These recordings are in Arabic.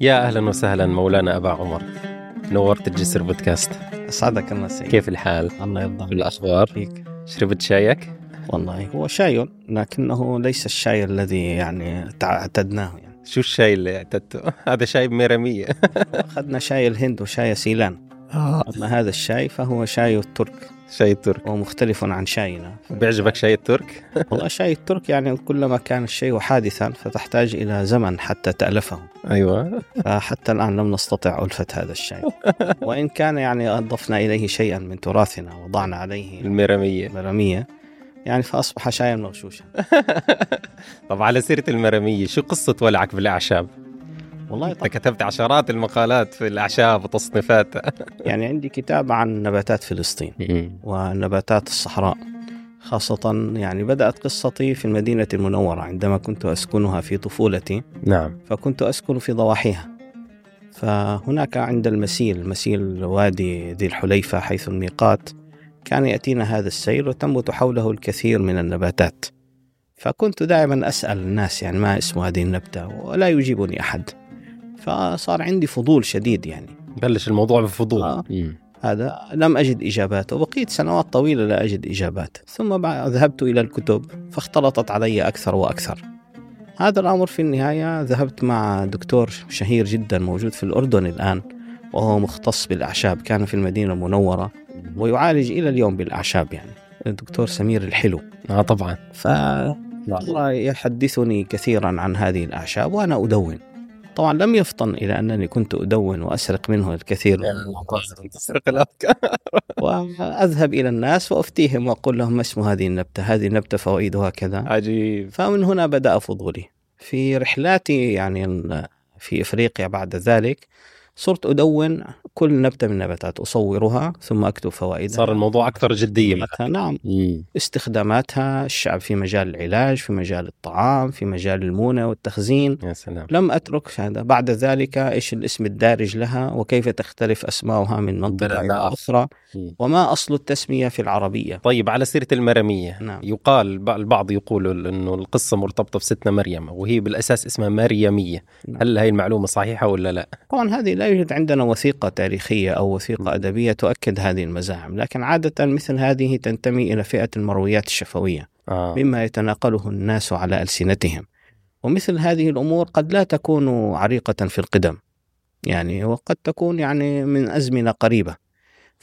يا أهلا وسهلا مولانا أبا عمر. نورت الجسر بودكاست. أسعدك الله سيد كيف الحال؟ الله يرضى. الأخبار؟ فيك. شربت شايك؟ والله هو شاي لكنه ليس الشاي الذي يعني اعتدناه يعني. شو الشاي اللي اعتدته؟ هذا شاي بميرامية أخذنا شاي الهند وشاي سيلان. أما هذا الشاي فهو شاي الترك. شاي الترك مختلف عن شاينا. بيعجبك شاي الترك؟ والله شاي الترك يعني كلما كان الشيء حادثا فتحتاج إلى زمن حتى تألفه. أيوه. فحتى الآن لم نستطع ألفة هذا الشاي. وإن كان يعني أضفنا إليه شيئا من تراثنا وضعنا عليه الميرامية مرميه يعني فأصبح شايا مغشوشا. طب على سيرة الميرامية شو قصة ولعك بالأعشاب؟ والله طبعا. كتبت عشرات المقالات في الأعشاب وتصنيفاتها يعني عندي كتاب عن نباتات فلسطين ونباتات الصحراء خاصة يعني بدأت قصتي في المدينة المنورة عندما كنت أسكنها في طفولتي. نعم. فكنت أسكن في ضواحيها. فهناك عند المسيل مسيل وادي ذي الحليفة حيث الميقات كان يأتينا هذا السيل وتنبت حوله الكثير من النباتات. فكنت دائما أسأل الناس يعني ما اسم هذه النبتة ولا يجيبني أحد. فصار عندي فضول شديد يعني. بلش الموضوع بفضول. آه. هذا لم أجد إجابات وبقيت سنوات طويلة لا أجد إجابات. ثم بعد ذهبت إلى الكتب فاختلطت علي أكثر وأكثر. هذا الأمر في النهاية ذهبت مع دكتور شهير جدا موجود في الأردن الآن وهو مختص بالأعشاب كان في المدينة المنورة ويعالج إلى اليوم بالأعشاب يعني. الدكتور سمير الحلو. آه طبعا. ف الله يحدثني كثيرا عن هذه الأعشاب وأنا أدون. طبعا لم يفطن إلى أنني كنت أدون وأسرق منه الكثير تسرق الأفكار. وأذهب إلى الناس وأفتيهم وأقول لهم ما اسم هذه النبتة؟ هذه النبتة فوائدها كذا عجيب. فمن هنا بدأ فضولي. في رحلاتي يعني في إفريقيا بعد ذلك صرت أدون كل نبتة من النباتات أصورها ثم أكتب فوائدها صار الموضوع أكثر جدية نعم مم. استخداماتها الشعب في مجال العلاج في مجال الطعام في مجال المونة والتخزين يا سلام لم أترك هذا بعد ذلك إيش الاسم الدارج لها وكيف تختلف أسماؤها من منطقة إلى. أخرى. وما أصل التسمية في العربية طيب على سيرة المرمية نعم. يقال البعض يقول إنه القصة مرتبطة بستنا مريم وهي بالأساس اسمها مريمية نعم. هل هاي المعلومة صحيحة ولا لا؟ طبعا هذه لا يوجد عندنا وثيقة تاريخية أو وثيقة أدبية تؤكد هذه المزاعم لكن عادة مثل هذه تنتمي إلى فئة المرويات الشفوية آه. مما يتناقله الناس على ألسنتهم ومثل هذه الأمور قد لا تكون عريقة في القدم يعني وقد تكون يعني من أزمنة قريبة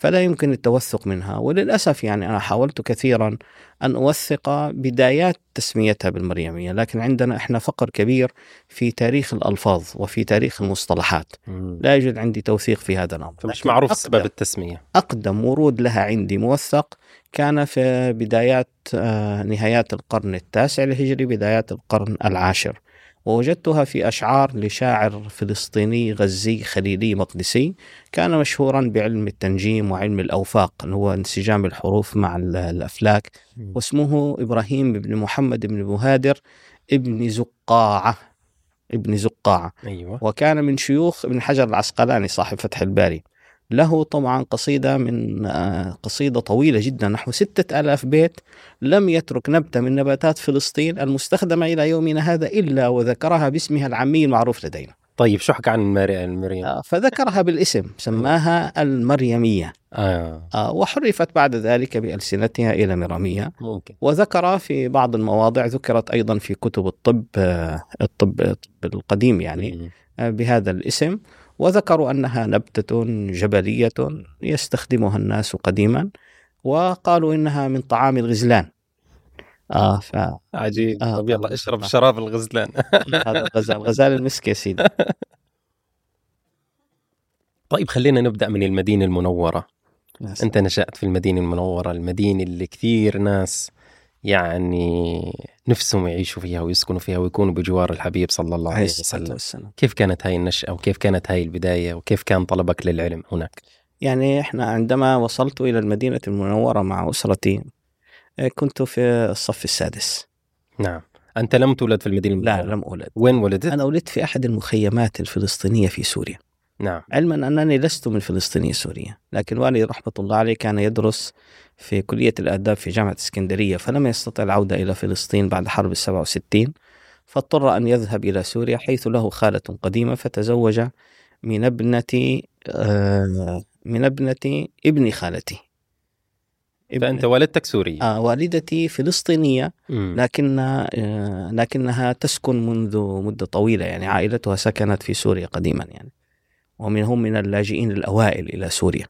فلا يمكن التوثق منها. وللأسف يعني أنا حاولت كثيرا أن أوثق بدايات تسميتها بالمريمية لكن عندنا إحنا فقر كبير في تاريخ الألفاظ وفي تاريخ المصطلحات. مم. لا يوجد عندي توثيق في هذا الأمر. فمش لكن معروف أقدم- سبب التسمية. أقدم ورود لها عندي موثق كان في بدايات آه، نهايات القرن التاسع الهجري بدايات القرن العاشر. ووجدتها في أشعار لشاعر فلسطيني غزي خليلي مقدسي كان مشهورا بعلم التنجيم وعلم الأوفاق اللي هو انسجام الحروف مع ال- الأفلاك واسمه إبراهيم بن محمد بن مهادر ابن زقاعة ابن زقاعة. أيوه. وكان من شيوخ ابن حجر العسقلاني صاحب فتح الباري. له طبعا قصيدة من آه، قصيدة طويلة جدا نحو ستة ألاف بيت لم يترك نبتة من نباتات فلسطين المستخدمة إلى يومنا هذا إلا وذكرها باسمها العامي المعروف لدينا طيب شو حكى عن المري... المريم؟ آه، فذكرها بالاسم سماها المريمية آه. آه، وحرفت بعد ذلك بألسنتها إلى مرامية ممكن وذكر في بعض المواضع ذكرت أيضا في كتب الطب الطب الطب القديم يعني. بهذا الاسم وذكروا أنها نبتة جبلية يستخدمها الناس قديما وقالوا إنها من طعام الغزلان. آه فهذا عجيب. آه، طب يلا. اشرب شراب الغزلان. الغزال غزال المسك يا سيدي. طيب خلينا نبدأ من المدينة المنورة. أنت نشأت في المدينة المنورة المدينة اللي كثير ناس يعني نفسهم يعيشوا فيها ويسكنوا فيها ويكونوا بجوار الحبيب صلى الله عليه وسلم. كيف كانت هاي النشأة وكيف كانت هاي البداية وكيف كان طلبك للعلم هناك؟ يعني إحنا عندما وصلت إلى المدينة المنورة مع أسرتي آه، كنت في الصف السادس. نعم. أنت لم تولد في المدينة لا المنورة. لم أولد. وين ولدت؟ أنا ولدت في أحد المخيمات الفلسطينية في سوريا. نعم. علما أنني لست من فلسطينيه سوريه لكن والدي رحمة الله عليه كان يدرس في كلية الآداب في جامعة اسكندرية فلم يستطع العودة إلى فلسطين بعد حرب ال 67 فاضطر أن يذهب إلى سوريا حيث له خالة قديمة فتزوج من ابنة آه، من ابنة ابن خالتي. فأنت والدتك سورية. آه والدتي فلسطينية. لكن آه، لكنها تسكن منذ مدة طويلة يعني عائلتها سكنت في سوريا قديما يعني. ومن هم من اللاجئين الأوائل إلى سوريا.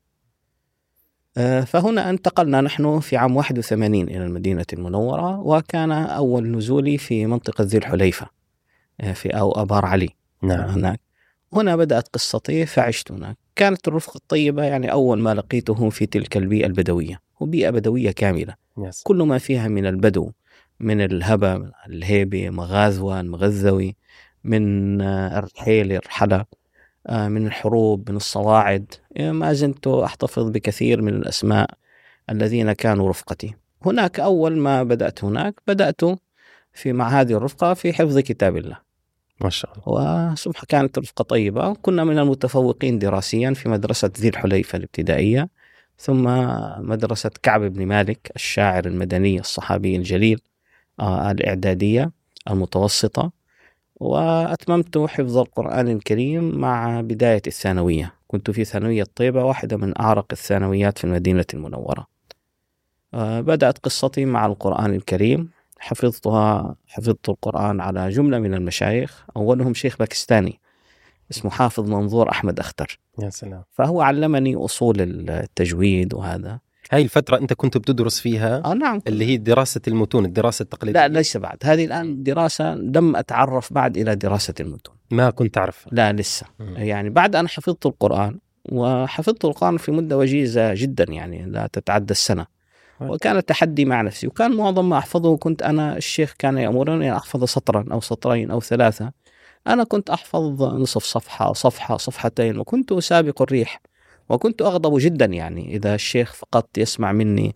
فهنا انتقلنا نحن في عام 81 إلى المدينة المنورة وكان أول نزولي في منطقة ذي الحليفة آه، في أو أبار علي. نعم. هناك. هنا بدأت قصتي فعشت هناك. كانت الرفقة الطيبة يعني أول ما لقيته في تلك البيئة البدوية وبيئة بدوية كاملة. يس. كل ما فيها من البدو من الهبة من الهيبة مغازوان مغزوي من آه، الرحيل الرحلة. آه، من الحروب من الصواعد. آه، ما زلت أحتفظ بكثير من الأسماء الذين كانوا رفقتي. هناك أول ما بدأت هناك بدأت في مع هذه الرفقة في حفظ كتاب الله. ما شاء الله. وسبحان كانت رفقة طيبة. كنا من المتفوقين دراسيا في مدرسة ذي الحليفة الابتدائية ثم مدرسة كعب بن مالك الشاعر المدني الصحابي الجليل آه، الإعدادية المتوسطة. وأتممت حفظ القرآن الكريم مع بداية الثانوية. كنت في ثانوية طيبة واحدة من أعرق الثانويات في المدينة المنورة. آه، بدأت قصتي مع القرآن الكريم. حفظتها حفظت القرآن على جملة من المشايخ. أولهم شيخ باكستاني اسمه حافظ منظور أحمد أختر. يا سلام. فهو علمني أصول التجويد وهذا. هاي الفترة أنت كنت بتدرس فيها آه نعم. اللي هي دراسة المتون الدراسة التقليدية. لا ليس بعد. هذه الآن دراسة لم أتعرف بعد إلى دراسة المتون. ما كنت تعرف لا لسه. مم. يعني بعد أن حفظت القرآن وحفظت القرآن في مدة وجيزة جدا يعني لا تتعدى السنة. وكان تحدي مع نفسي وكان معظم ما أحفظه كنت أنا الشيخ كان يأمرني أن أحفظ سطرا أو سطرين أو ثلاثة. أنا كنت أحفظ نصف صفحة صفحة صفحتين وكنت أسابق الريح. وكنت أغضب جدا يعني إذا الشيخ فقط يسمع مني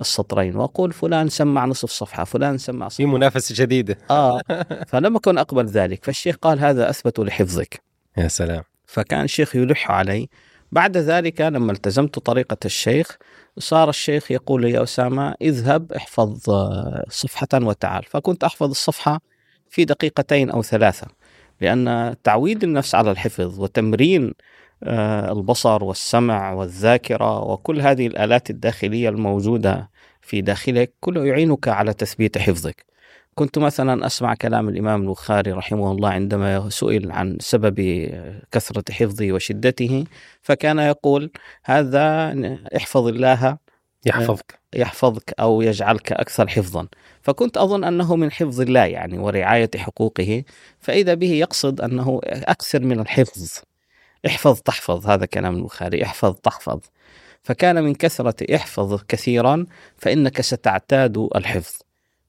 السطرين وأقول فلان سمع نصف صفحة فلان سمع صفحة. في منافسة شديدة آه فلم أكن أقبل ذلك. فالشيخ قال هذا أثبت لحفظك. يا سلام. فكان الشيخ يلح علي. بعد ذلك لما التزمت طريقة الشيخ صار الشيخ يقول لي يا أسامة اذهب احفظ آه، صفحة وتعال. فكنت أحفظ الصفحة في دقيقتين أو ثلاثة لأن تعويد النفس على الحفظ وتمرين البصر والسمع والذاكرة وكل هذه الآلات الداخلية الموجودة في داخلك كله يعينك على تثبيت حفظك. كنت مثلا أسمع كلام الإمام البخاري رحمه الله عندما سئل عن سبب كثرة حفظه وشدته فكان يقول هذا احفظ الله يحفظك. يحفظك أو يجعلك أكثر حفظا. فكنت أظن أنه من حفظ الله يعني ورعاية حقوقه فإذا به يقصد أنه أكثر من الحفظ. احفظ تحفظ هذا كلام البخاري احفظ تحفظ فكان من كثرة احفظ كثيرا فإنك ستعتاد الحفظ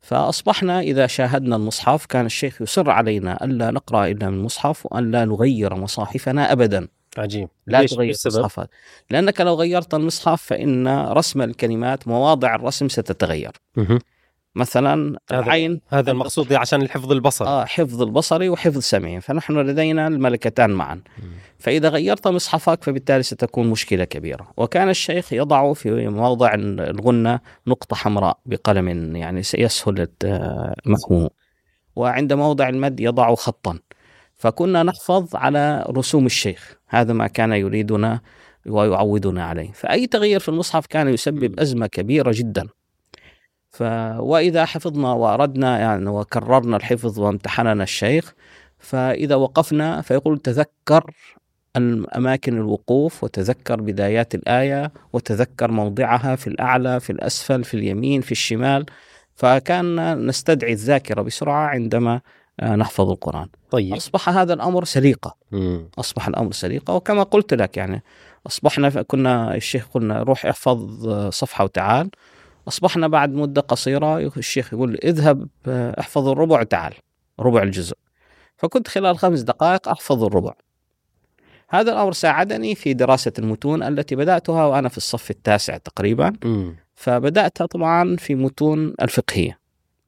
فأصبحنا إذا شاهدنا المصحف كان الشيخ يصر علينا ألا نقرأ إلا من المصحف وأن لا نغير مصاحفنا أبدا عجيب لا ليش؟ تغير؟ المصحفات لأنك لو غيرت المصحف فإن رسم الكلمات مواضع الرسم ستتغير. مثلا هذا- العين هذا المقصود عشان الحفظ البصري آه حفظ البصري وحفظ السمعي فنحن لدينا الملكتان معا. فإذا غيرت مصحفك فبالتالي ستكون مشكلة كبيرة. وكان الشيخ يضع في موضع الغنة نقطة حمراء بقلم يعني يسهل محوه وعند موضع المد يضع خطا. فكنا نحفظ على رسوم الشيخ. هذا ما كان يريدنا ويعودنا عليه. فأي تغيير في المصحف كان يسبب أزمة كبيرة جدا. ف... وإذا حفظنا وأردنا يعني وكررنا الحفظ وامتحننا الشيخ فإذا وقفنا فيقول تذكر أماكن الوقوف وتذكر بدايات الآية وتذكر موضعها في الأعلى في الأسفل في اليمين في الشمال فكان نستدعي الذاكرة بسرعة عندما آه، نحفظ القرآن. طيب. أصبح هذا الأمر سليقة. مم. أصبح الأمر سليقة. وكما قلت لك يعني أصبحنا كنا الشيخ قلنا روح احفظ آه، صفحة وتعال. أصبحنا بعد مدة قصيرة الشيخ يقول اذهب آه، احفظ الربع وتعال ربع الجزء. فكنت خلال خمس دقائق أحفظ الربع. هذا الأمر ساعدني في دراسة المتون التي بدأتها وأنا في الصف التاسع تقريبا. مم. فبدأتها طبعا في متون الفقهية.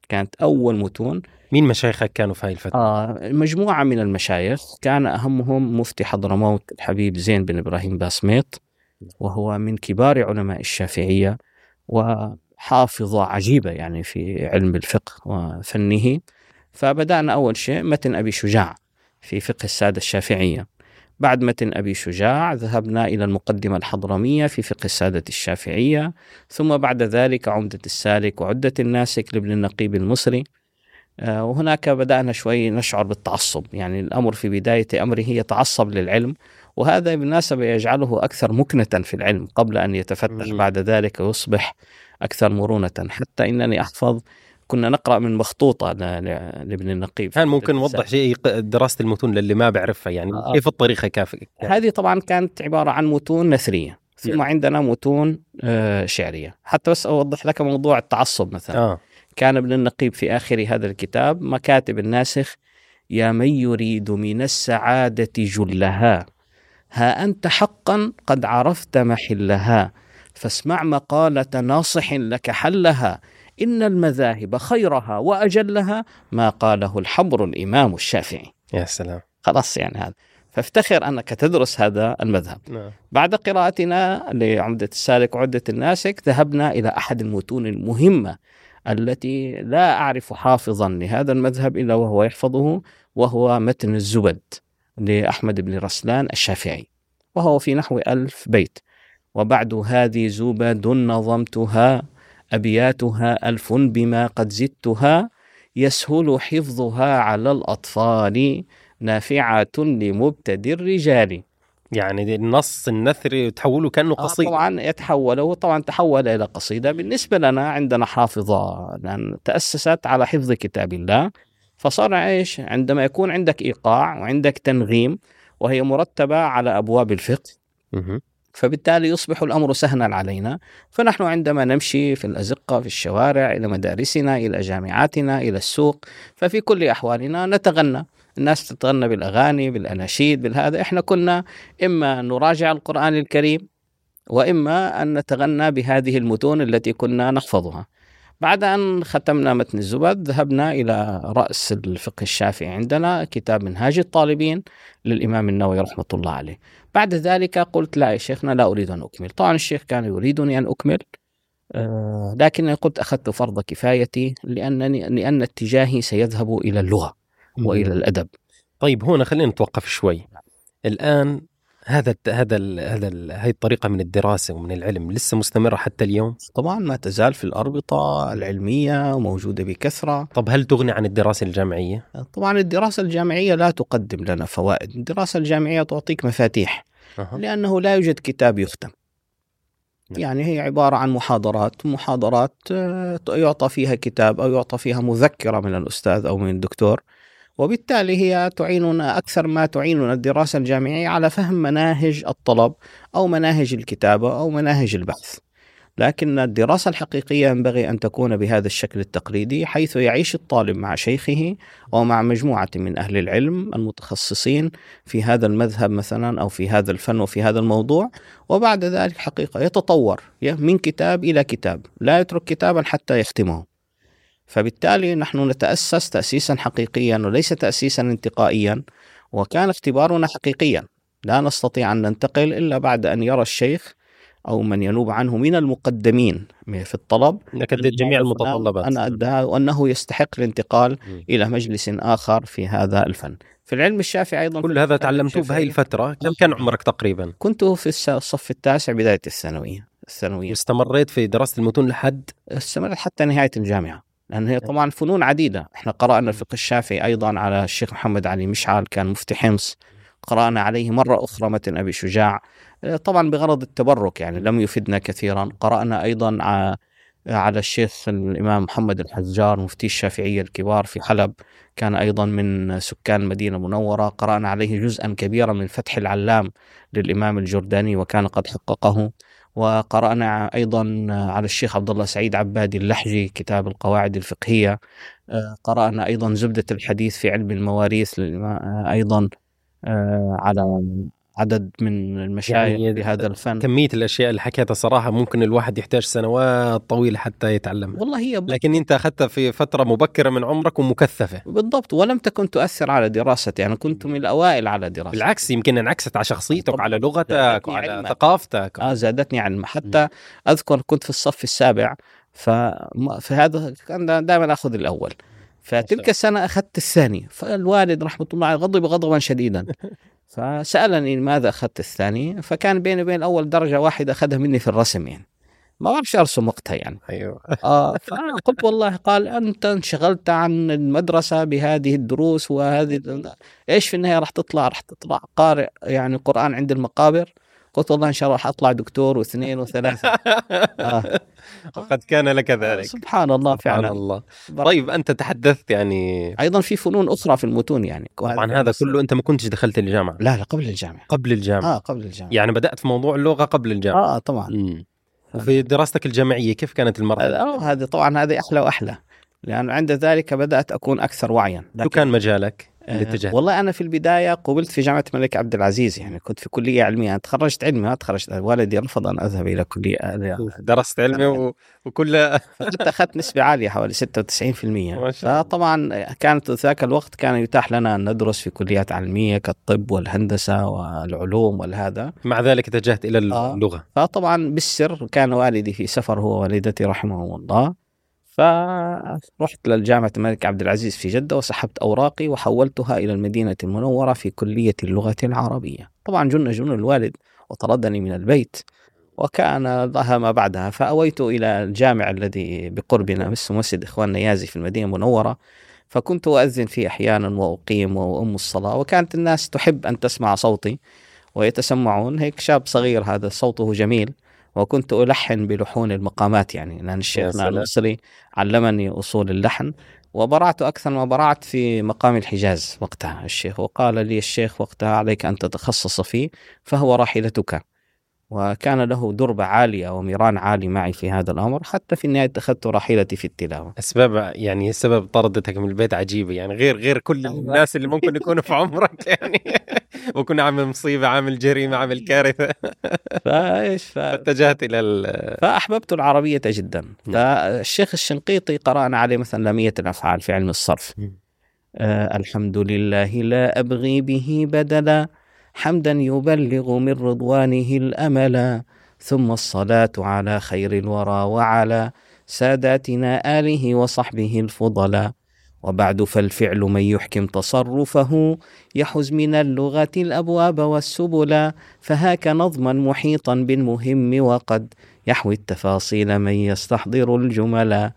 كانت أول متون. مين مشايخك كانوا في هاي الفترة؟ آه مجموعة من المشايخ. كان أهمهم مفتي حضرموت الحبيب زين بن إبراهيم باسميط وهو من كبار علماء الشافعية وحافظة عجيبة يعني في علم الفقه وفنه. فبدأنا أول شيء متن أبي شجاع في فقه السادة الشافعية. بعد متن أبي شجاع ذهبنا إلى المقدمة الحضرمية في فقه السادة الشافعية. ثم بعد ذلك عمدة السالك وعدة الناسك لابن النقيب المصري. آه، وهناك بدأنا شوي نشعر بالتعصب. يعني الأمر في بداية أمره يتعصب للعلم وهذا بالمناسبة يجعله أكثر مكنة في العلم قبل أن يتفتح بعد ذلك ويصبح أكثر مرونة. حتى إنني أحفظ كنا نقرأ من مخطوطة لابن النقيب. كان ممكن نوضح شيء دراسة المتون للي ما بيعرفها يعني آه. كيف الطريقة كافيه هذه طبعا كانت عبارة عن متون نثرية. ثم يعني. عندنا متون آه شعرية. حتى بس أوضح لك موضوع التعصب مثلا. آه. كان ابن النقيب في آخر هذا الكتاب مكاتب الناسخ يا من يريد من السعادة جلها ها أنت حقا قد عرفت محلها. فاسمع مقالة ناصح لك حلها. إن المذاهب خيرها وأجلها ما قاله الحبر الإمام الشافعي. يا سلام. خلاص يعني هذا. فافتخر أنك تدرس هذا المذهب. نعم. بعد قراءتنا لعمدة السالك وعدة الناسك ذهبنا إلى أحد المتون المهمة التي لا أعرف حافظا لهذا المذهب إلا وهو يحفظه وهو متن الزبد لأحمد بن رسلان الشافعي وهو في نحو ألف بيت. وبعد هذه زبد نظمتها أبياتها ألف بما قد زدتها يسهل حفظها على الأطفال نافعة لمبتدئ الرجال. يعني النص النثري تحوله كأنه آه، قصيدة. آه طبعا يتحول وطبعا تحول إلى قصيدة. بالنسبة لنا عندنا حافظة لأن تأسست على حفظ كتاب الله فصار إيش؟ عندما يكون عندك إيقاع وعندك تنغيم وهي مرتبة على أبواب الفقه. فبالتالي يصبح الأمر سهلا علينا. فنحن عندما نمشي في الأزقة في الشوارع إلى مدارسنا إلى جامعاتنا إلى السوق ففي كل أحوالنا نتغنى. الناس تتغنى بالأغاني بالأناشيد بالهذا. إحنا كنا إما نراجع القرآن الكريم وإما أن نتغنى بهذه المتون التي كنا نحفظها بعد أن ختمنا متن الزبد ذهبنا إلى رأس الفقه الشافعي عندنا كتاب منهاج الطالبين للإمام النووي رحمة الله عليه. بعد ذلك قلت لا يا شيخنا لا أريد أن أكمل. طبعا الشيخ كان يريدني أن أكمل آه لكنني قلت أخذت فرض كفايتي لأنني لأن اتجاهي سيذهب إلى اللغة وإلى الأدب. طيب هنا خلينا نتوقف شوي. الآن هذا هذا هذا هذه الطريقة من الدراسة ومن العلم لسه مستمرة حتى اليوم؟ طبعا ما تزال في الأربطة العلمية وموجودة بكثرة. طب هل تغني عن الدراسة الجامعية؟ طبعا الدراسة الجامعية لا تقدم لنا فوائد. الدراسة الجامعية تعطيك مفاتيح أه. لأنه لا يوجد كتاب يختم. نعم. يعني هي عبارة عن محاضرات محاضرات آه، يعطى فيها كتاب أو يعطى فيها مذكرة من الأستاذ أو من الدكتور. وبالتالي هي تعيننا أكثر ما تعيننا الدراسة الجامعية على فهم مناهج الطلب أو مناهج الكتابة أو مناهج البحث. لكن الدراسة الحقيقية ينبغي أن تكون بهذا الشكل التقليدي حيث يعيش الطالب مع شيخه أو مع مجموعة من أهل العلم المتخصصين في هذا المذهب مثلا أو في هذا الفن وفي هذا الموضوع وبعد ذلك حقيقة يتطور من كتاب إلى كتاب لا يترك كتابا حتى يختمه. فبالتالي نحن نتأسس تأسيسا حقيقيا وليس تأسيسا انتقائيا وكان اختبارنا حقيقيا. لا نستطيع أن ننتقل إلا بعد أن يرى الشيخ أو من ينوب عنه من المقدمين في الطلب. انك اديت جميع المتطلبات. أنا أدى وأنه يستحق الانتقال م. إلى مجلس آخر في هذا الفن. في العلم الشافعي أيضا كل هذا تعلمته بهي الفترة. كم كان عمرك تقريبا؟ كنت في الصف التاسع بداية الثانوية. الثانوية. واستمريت في دراسة المتون لحد؟ استمرت حتى نهاية الجامعة. لأن هي طبعا فنون عديدة. إحنا قرأنا الفقه الشافعي أيضا على الشيخ محمد علي مشعل كان مفتي حمص. قرأنا عليه مرة أخرى متن أبي شجاع. آه، طبعا بغرض التبرك يعني لم يفدنا كثيرا. قرأنا أيضا على الشيخ الإمام محمد الحجار مفتي الشافعية الكبار في حلب. كان أيضا من سكان المدينة المنورة قرأنا عليه جزءا كبيرا من فتح العلام للإمام الجرداني وكان قد حققه. وقرأنا أيضا على الشيخ عبد الله سعيد عبادي اللحجي كتاب القواعد الفقهية. آه، قرأنا أيضا زبدة الحديث في علم المواريث أيضا آه، على عدد من المشايخ يعني في هذا الفن. كمية الأشياء اللي حكيتها صراحة ممكن الواحد يحتاج سنوات طويلة حتى يتعلم والله هي ب... لكن أنت أخذتها في فترة مبكرة من عمرك ومكثفة. بالضبط ولم تكن تؤثر على دراستي أنا كنت من الأوائل على دراستي بالعكس يمكن انعكست على شخصيتك وعلى لغتك وعلى علم. ثقافتك. آه زادتني علم حتى أذكر كنت في الصف السابع ففي هذا كان دائما أخذ الأول. فتلك السنة أخذت الثاني فالوالد رحمة الله عليه غضب غضبا شديدا. فسألني لماذا أخذت الثاني فكان بيني وبين أول درجة واحد أخذها مني في الرسم يعني. ما بعرفش أرسم وقتها يعني. أيوه. آه فانا قلت والله قال أنت انشغلت عن المدرسة بهذه الدروس وهذه إيش في النهاية راح تطلع؟ راح تطلع قارئ يعني القرآن عند المقابر. قلت والله إن شاء الله راح أطلع دكتور واثنين وثلاثة. آه. وقد كان لك ذلك. سبحان الله سبحان فعلا الله طيب أنت تحدثت يعني أيضا في فنون أخرى في المتون يعني. طبعا هذا كله أنت ما كنتش دخلت الجامعة. لا لا قبل الجامعة. قبل الجامعة. آه قبل الجامعة. يعني بدأت في موضوع اللغة قبل الجامعة. آه طبعا. مم. وفي دراستك الجامعية كيف كانت المرحلة؟ آه هذه طبعا هذه أحلى وأحلى. لأن عند ذلك بدأت أكون أكثر وعيا. شو كان مجالك؟ آه، اتجهت؟ والله أنا في البداية قبلت في جامعة الملك عبد العزيز يعني كنت في كلية علمية. أنا تخرجت علمي ما تخرجت. والدي رفض أن أذهب إلى كلية درست علمي و... وكل فقلت أخذت نسبة عالية حوالي 96% ما شاء الله. فطبعا كانت ذاك الوقت كان يتاح لنا أن ندرس في كليات علمية كالطب والهندسة والعلوم والهذا. مع ذلك اتجهت إلى آه. اللغة. فطبعا بالسر كان والدي في سفر هو ووالدتي رحمهم الله. فرحت للجامعة الملك عبد العزيز في جدة وسحبت أوراقي وحولتها إلى المدينة المنورة في كلية اللغة العربية. طبعا جن جن الوالد وطردني من البيت وكان لها ما بعدها فأويت إلى الجامع الذي بقربنا اسمه مسجد إخوان نيازي في المدينة المنورة فكنت أؤذن فيه أحيانا وأقيم وأم الصلاة وكانت الناس تحب أن تسمع صوتي ويتسمعون. هيك شاب صغير هذا صوته جميل. وكنت ألحن بلحون المقامات يعني لأن الشيخنا سلام. المصري علمني أصول اللحن وبرعت أكثر ما برعت في مقام الحجاز وقتها الشيخ وقال لي الشيخ وقتها عليك أن تتخصص فيه فهو راحلتك وكان له دربة عالية وميران عالي معي في هذا الأمر. حتى في النهاية اتخذت راحلتي في التلاوة. أسباب يعني سبب طردتك من البيت عجيبه يعني غير غير كل الناس اللي ممكن يكونوا في عمرك يعني. ممكن عامل مصيبة عامل جريمة عامل كارثة. فإيش ف... فاتجهت إلى ال... فأحببت العربية جدا. فالشيخ الشنقيطي قرأنا عليه مثلا لامية الأفعال في علم الصرف. مم. آه الحمد لله لا أبغي به بدلا. حمدا يبلغ من رضوانه الأملا ثم الصلاة على خير الورى وعلى ساداتنا آله وصحبه الفضلا وبعد فالفعل من يحكم تصرفه يحز من اللغة الأبواب والسبلا فهاك نظما محيطا بالمهم وقد يحوي التفاصيل من يستحضر الجملا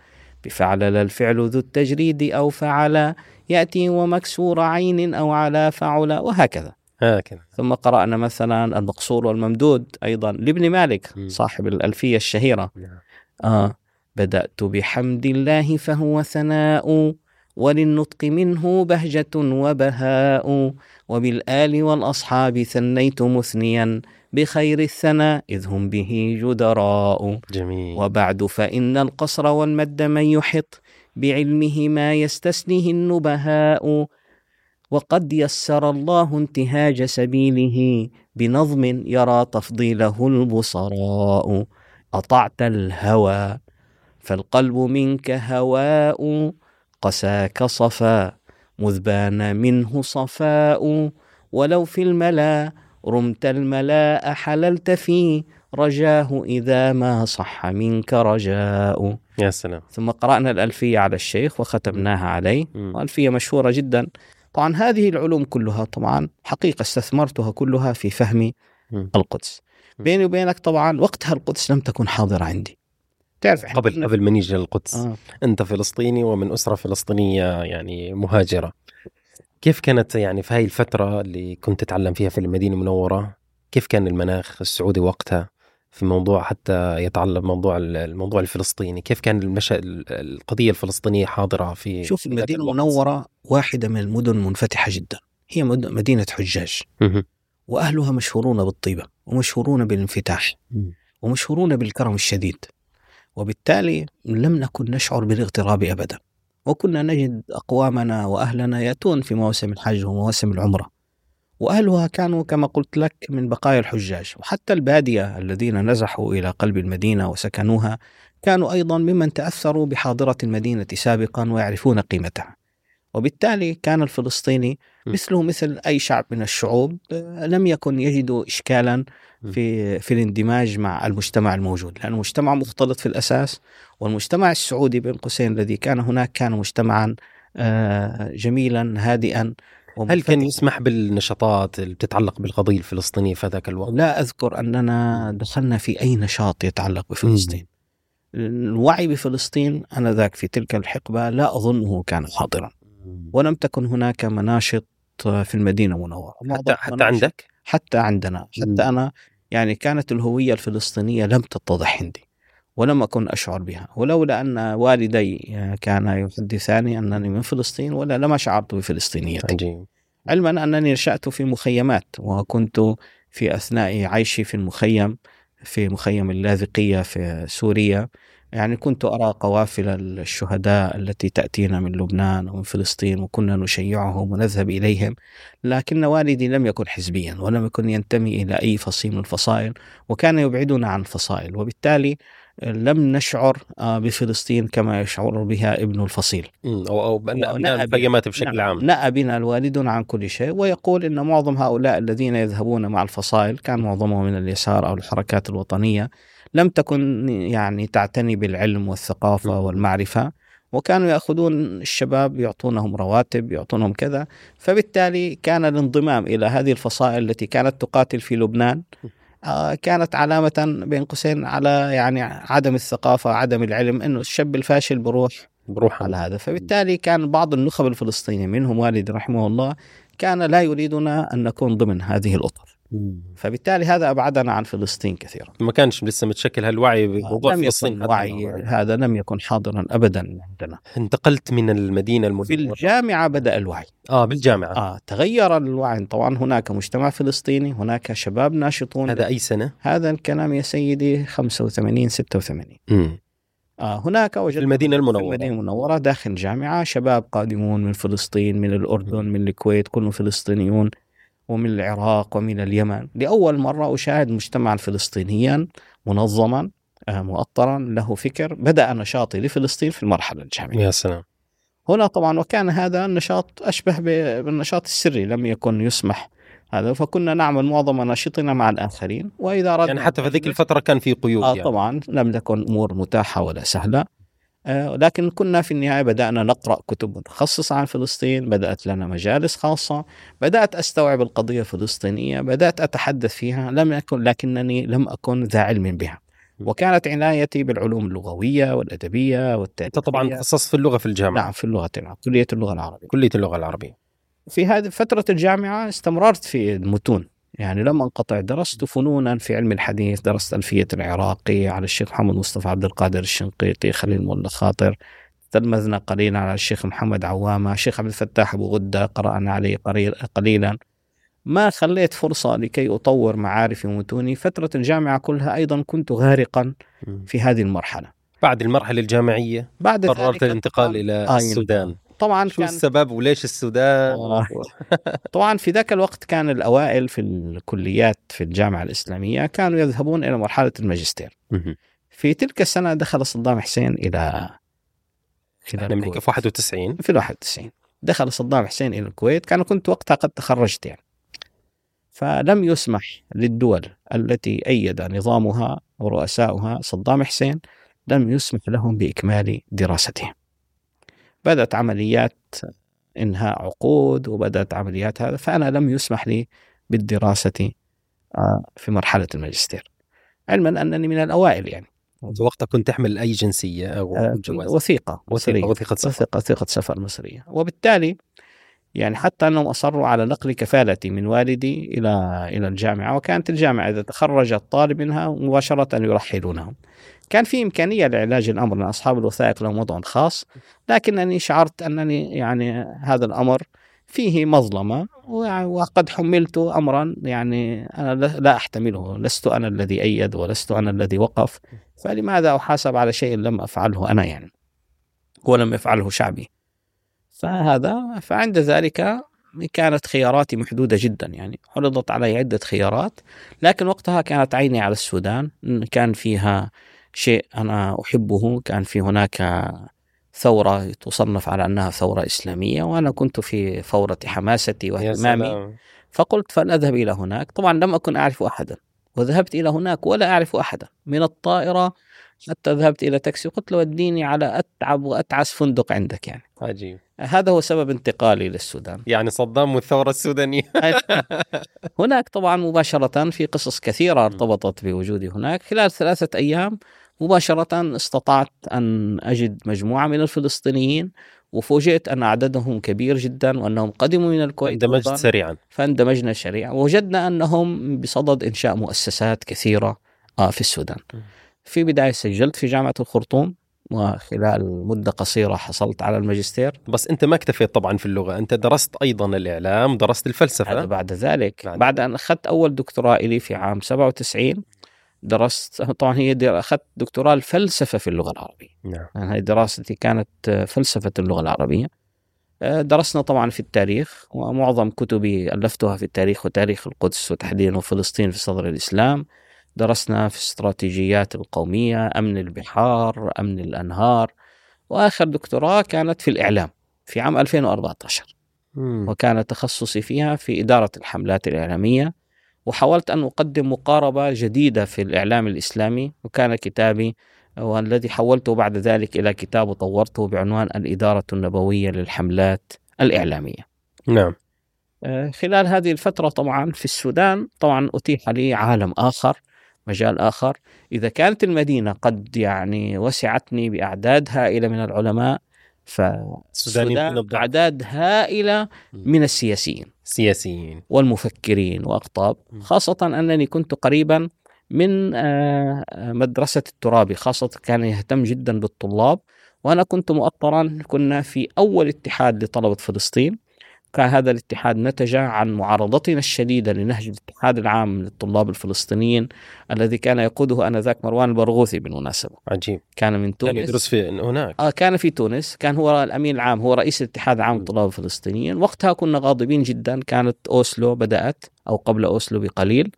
بفعلل الفعل ذو التجريد أو فعلا يأتي ومكسور عين أو على فعلا وهكذا. هكذا ثم قرأنا مثلا المقصور والممدود أيضا لابن مالك م. صاحب الألفية الشهيرة. نعم. آه بدأت بحمد الله فهو ثناء وللنطق منه بهجة وبهاء. وبالآل والأصحاب ثنيت مثنيا بخير الثناء إذ هم به جدراء. جميل. وبعد فإن القصر والمد من يحط بعلمه ما يستسنه النبهاء. وقد يسر الله انتهاج سبيله بنظم يرى تفضيله البصراء. أطعت الهوى فالقلب منك هواء قساك صفا مذ بان منه صفاء. ولو في الملا رمت الملاء حللت في رجاه إذا ما صح منك رجاء. يا سلام. ثم قرأنا الألفية على الشيخ وختمناها عليه. وألفية مشهورة جدا. طبعا هذه العلوم كلها طبعا حقيقة استثمرتها كلها في فهم. القدس. بيني وبينك طبعا وقتها القدس لم تكن حاضرة عندي تعرف قبل قبل ما نيجي للقدس آه. أنت فلسطيني ومن أسرة فلسطينية يعني مهاجرة كيف كانت يعني في هاي الفترة اللي كنت تتعلم فيها في المدينة المنورة كيف كان المناخ السعودي وقتها في موضوع حتى يتعلق موضوع الموضوع الفلسطيني كيف كان المشا... القضية الفلسطينية حاضرة في شوف المدينة؟ المنورة واحدة من المدن منفتحة جدا هي مد- مدينة حجاج. وأهلها مشهورون بالطيبة ومشهورون بالانفتاح. ومشهورون بالكرم الشديد وبالتالي لم نكن نشعر بالاغتراب أبدا وكنا نجد أقوامنا وأهلنا يأتون في مواسم الحج ومواسم العمرة وأهلها كانوا كما قلت لك من بقايا الحجاج وحتى البادية الذين نزحوا إلى قلب المدينة وسكنوها كانوا أيضا ممن تأثروا بحاضرة المدينة سابقا ويعرفون قيمتها وبالتالي كان الفلسطيني. مثله مثل أي شعب من الشعوب آه، لم يكن يجد إشكالا. في في الاندماج مع المجتمع الموجود لأنه مجتمع مختلط في الأساس والمجتمع السعودي بين قوسين الذي كان هناك كان مجتمعا آه، جميلا هادئا هل كان يسمح بالنشاطات اللي بتتعلق بالقضية الفلسطينية في ذاك الوقت؟ لا أذكر أننا دخلنا في أي نشاط يتعلق بفلسطين. الوعي بفلسطين أنا ذاك في تلك الحقبة لا أظنه كان حاضرا. ولم تكن هناك مناشط في المدينة المنورة. حتى حتى عندك؟ حتى عندنا، حتى أنا يعني كانت الهوية الفلسطينية لم تتضح عندي. ولم أكن أشعر بها. ولولا أن والدي كانا يحدثاني أنني من فلسطين ولا لما شعرت بفلسطينيتي. عجيب. علما أنني نشأت في مخيمات وكنت في أثناء عيشي في المخيم في مخيم اللاذقية في سوريا. يعني كنت أرى قوافل الشهداء التي تأتينا من لبنان ومن فلسطين وكنا نشيعهم ونذهب إليهم. لكن والدي لم يكن حزبيا ولم يكن ينتمي إلى أي فصيل من الفصائل وكان يبعدنا عن الفصائل. وبالتالي لم نشعر آه، بفلسطين كما يشعر بها ابن الفصيل. أو, أو أبناء الخيمات بشكل نعم. عام. نأى بنا الوالدون عن كل شيء ويقول أن معظم هؤلاء الذين يذهبون مع الفصائل كان معظمهم من اليسار أو الحركات الوطنية لم تكن يعني تعتني بالعلم والثقافة والمعرفة وكانوا يأخذون الشباب يعطونهم رواتب يعطونهم كذا فبالتالي كان الانضمام إلى هذه الفصائل التي كانت تقاتل في لبنان كانت علامة بين قوسين على يعني عدم الثقافة عدم العلم إنه الشاب الفاشل بروح بروح على هذا. فبالتالي كان بعض النخب الفلسطينيين منهم والدي رحمه الله كان لا يريدنا أن نكون ضمن هذه الأطر. فبالتالي هذا أبعدنا عن فلسطين كثيرا. ما كانش لسه متشكل هالوعي بموضوع فلسطين الوعي هذا لم يكن حاضرا ابدا عندنا. انتقلت من المدينة المدينة. في الجامعة بدأ الوعي. آه بالجامعة. آه تغير الوعي. طبعا هناك مجتمع فلسطيني هناك شباب ناشطون. هذا أي سنة؟ هذا الكلام يا سيدي 85 86 امم آه هناك المدينة المنورة. في المدينة المنورة داخل الجامعة شباب قادمون من فلسطين من الأردن من الكويت كلهم فلسطينيون. ومن العراق ومن اليمن. لأول مرة أشاهد مجتمعا فلسطينيا منظما آه، مؤطرا له فكر. بدأ نشاطي لفلسطين في المرحلة الجامعية. يا سلام. هنا طبعا وكان هذا النشاط أشبه بالنشاط السري لم يكن يسمح هذا. فكنا نعمل معظم نشاطنا مع الآخرين وإذا أردنا يعني حتى في ذيك الفترة كان في قيود آه يعني. طبعا لم تكن أمور متاحة ولا سهلة. آه، لكن كنا في النهاية بدأنا نقرأ كتب متخصصة عن فلسطين بدأت لنا مجالس خاصة بدأت أستوعب القضية الفلسطينية بدأت أتحدث فيها لم أكن لكنني لم أكن ذا علم بها. وكانت عنايتي بالعلوم اللغوية والأدبية والتاريخية أنت طبعا تخصصت في اللغة في الجامعة. نعم في اللغة العربية كلية اللغة العربية. كلية اللغة العربية. في هذه فترة الجامعة استمررت في المتون. يعني لم أنقطع درست فنونا في علم الحديث درست ألفية العراقي على الشيخ محمد مصطفى عبد القادر الشنقيطي خليل مولى خاطر تلمذنا قليلا على الشيخ محمد عوامة الشيخ عبد الفتاح أبو غدة قرأنا عليه قليلا. ما خليت فرصة لكي أطور معارفي ومتوني فترة الجامعة كلها أيضا كنت غارقا في هذه المرحلة. بعد المرحلة الجامعية بعد قررت الانتقال إلى آه السودان. طبعا شو كان السبب وليش السودان؟ آه. طبعا في ذاك الوقت كان الأوائل في الكليات في الجامعة الإسلامية كانوا يذهبون إلى مرحلة الماجستير. في تلك السنة دخل صدام حسين إلى إحنا بنحكي في 91 في 91 دخل صدام حسين إلى الكويت. كان كنت وقتها قد تخرجت يعني. فلم يسمح للدول التي أيد نظامها ورؤساؤها صدام حسين لم يسمح لهم بإكمال دراستهم. بدأت عمليات إنهاء عقود وبدأت عمليات هذا فأنا لم يسمح لي بالدراسة آه، في مرحلة الماجستير. علما أنني من الأوائل يعني. وقتها كنت تحمل أي جنسية أو آه، جواز وثيقة وثيقة وثيقة سفر. وثيقة سفر مصرية. وبالتالي يعني حتى أنهم أصروا على نقل كفالتي من والدي إلى إلى الجامعة وكانت الجامعة إذا تخرج الطالب منها مباشرة يرحلونه كان في إمكانية لعلاج الأمر لأن أصحاب الوثائق لهم وضع خاص لكنني شعرت أنني يعني هذا الأمر فيه مظلمة وقد حملت أمرا يعني أنا لا أحتمله لست أنا الذي أيد ولست أنا الذي وقف فلماذا أحاسب على شيء لم أفعله أنا يعني؟ ولم يفعله شعبي. فهذا فعند ذلك كانت خياراتي محدودة جدا يعني عرضت علي عدة خيارات لكن وقتها كانت عيني على السودان كان فيها شيء أنا أحبه. كان في هناك ثورة تصنف على أنها ثورة إسلامية وأنا كنت في فورة حماستي واهتمامي. فقلت فلأذهب إلى هناك. طبعا لم أكن أعرف أحدا وذهبت إلى هناك ولا أعرف أحدا. من الطائرة حتى ذهبت إلى تاكسي قلت له وديني على أتعب وأتعس فندق عندك يعني. عجيب. هذا هو سبب انتقالي للسودان. يعني صدام والثورة السودانية. هناك طبعا مباشرة في قصص كثيرة ارتبطت بوجودي هناك. خلال ثلاثة أيام مباشرة استطعت أن أجد مجموعة من الفلسطينيين وفوجئت أن عددهم كبير جدا وأنهم قدموا من الكويت اندمجت سريعا. فاندمجنا سريعا. ووجدنا أنهم بصدد إنشاء مؤسسات كثيرة آه، في السودان. في بداية سجلت في جامعة الخرطوم وخلال مدة قصيرة حصلت على الماجستير. بس أنت ما اكتفيت طبعا في اللغة أنت درست أيضا الإعلام درست الفلسفة. بعد ذلك. بعد, بعد أن أخذت أول دكتوراه لي في عام 97 درست. طبعا هي أخذت دكتوراه الفلسفه في اللغة العربية. نعم. يعني هذه دراستي كانت فلسفة اللغة العربية. آه، درسنا طبعا في التاريخ ومعظم كتبي ألفتها في التاريخ وتاريخ القدس وتحديدا فلسطين في صدر الإسلام. درسنا في استراتيجيات القومية أمن البحار أمن الأنهار. وآخر دكتوراه كانت في الإعلام في عام 2014 مم. وكان تخصصي فيها في إدارة الحملات الإعلامية. وحاولت أن أقدم مقاربة جديدة في الإعلام الإسلامي وكان كتابي والذي حولته بعد ذلك إلى كتاب وطورته بعنوان الإدارة النبوية للحملات الإعلامية. نعم. آه، خلال هذه الفترة طبعا في السودان طبعا أتيح لي عالم آخر مجال آخر. إذا كانت المدينة قد يعني وسعتني بأعداد هائلة من العلماء فالسودان أعداد هائلة من السياسيين. سياسيين. والمفكرين وأقطاب. خاصة أنني كنت قريبا من آه، مدرسة الترابي خاصة كان يهتم جدا بالطلاب. وأنا كنت مؤطرا كنا في أول اتحاد لطلبة فلسطين. هذا الاتحاد نتج عن معارضتنا الشديدة لنهج الاتحاد العام للطلاب الفلسطينيين الذي كان يقوده آنذاك مروان البرغوثي بالمناسبة. عجيب. كان من تونس. كان يدرس في هناك. آه كان في تونس. كان هو الأمين العام هو رئيس الاتحاد العام للطلاب الفلسطينيين. وقتها كنا غاضبين جدا. كانت أوسلو بدأت أو قبل أوسلو بقليل.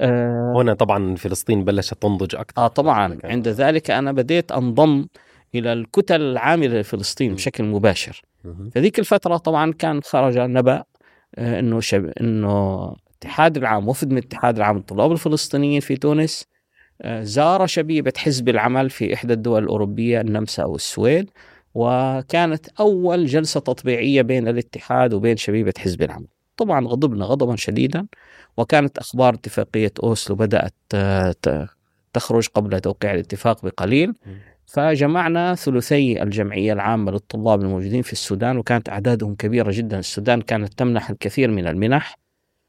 آه هنا طبعا فلسطين بلشت تنضج أكثر. آه طبعا. عند ذلك أنا بديت أنضم إلى الكتل العاملة لفلسطين بشكل مباشر. في الفترة طبعا كان خرج نبأ آه، إنه شب... إنه الاتحاد العام وفد من الاتحاد العام للطلاب الفلسطينيين في تونس آه، زار شبيبة حزب العمل في إحدى الدول الأوروبية النمسا أو السويد وكانت أول جلسة تطبيعية بين الاتحاد وبين شبيبة حزب العمل. طبعا غضبنا غضبا شديدا وكانت أخبار اتفاقية أوسلو بدأت آه، تخرج قبل توقيع الاتفاق بقليل. فجمعنا ثلثي الجمعية العامة للطلاب الموجودين في السودان وكانت أعدادهم كبيرة جدا. السودان كانت تمنح الكثير من المنح.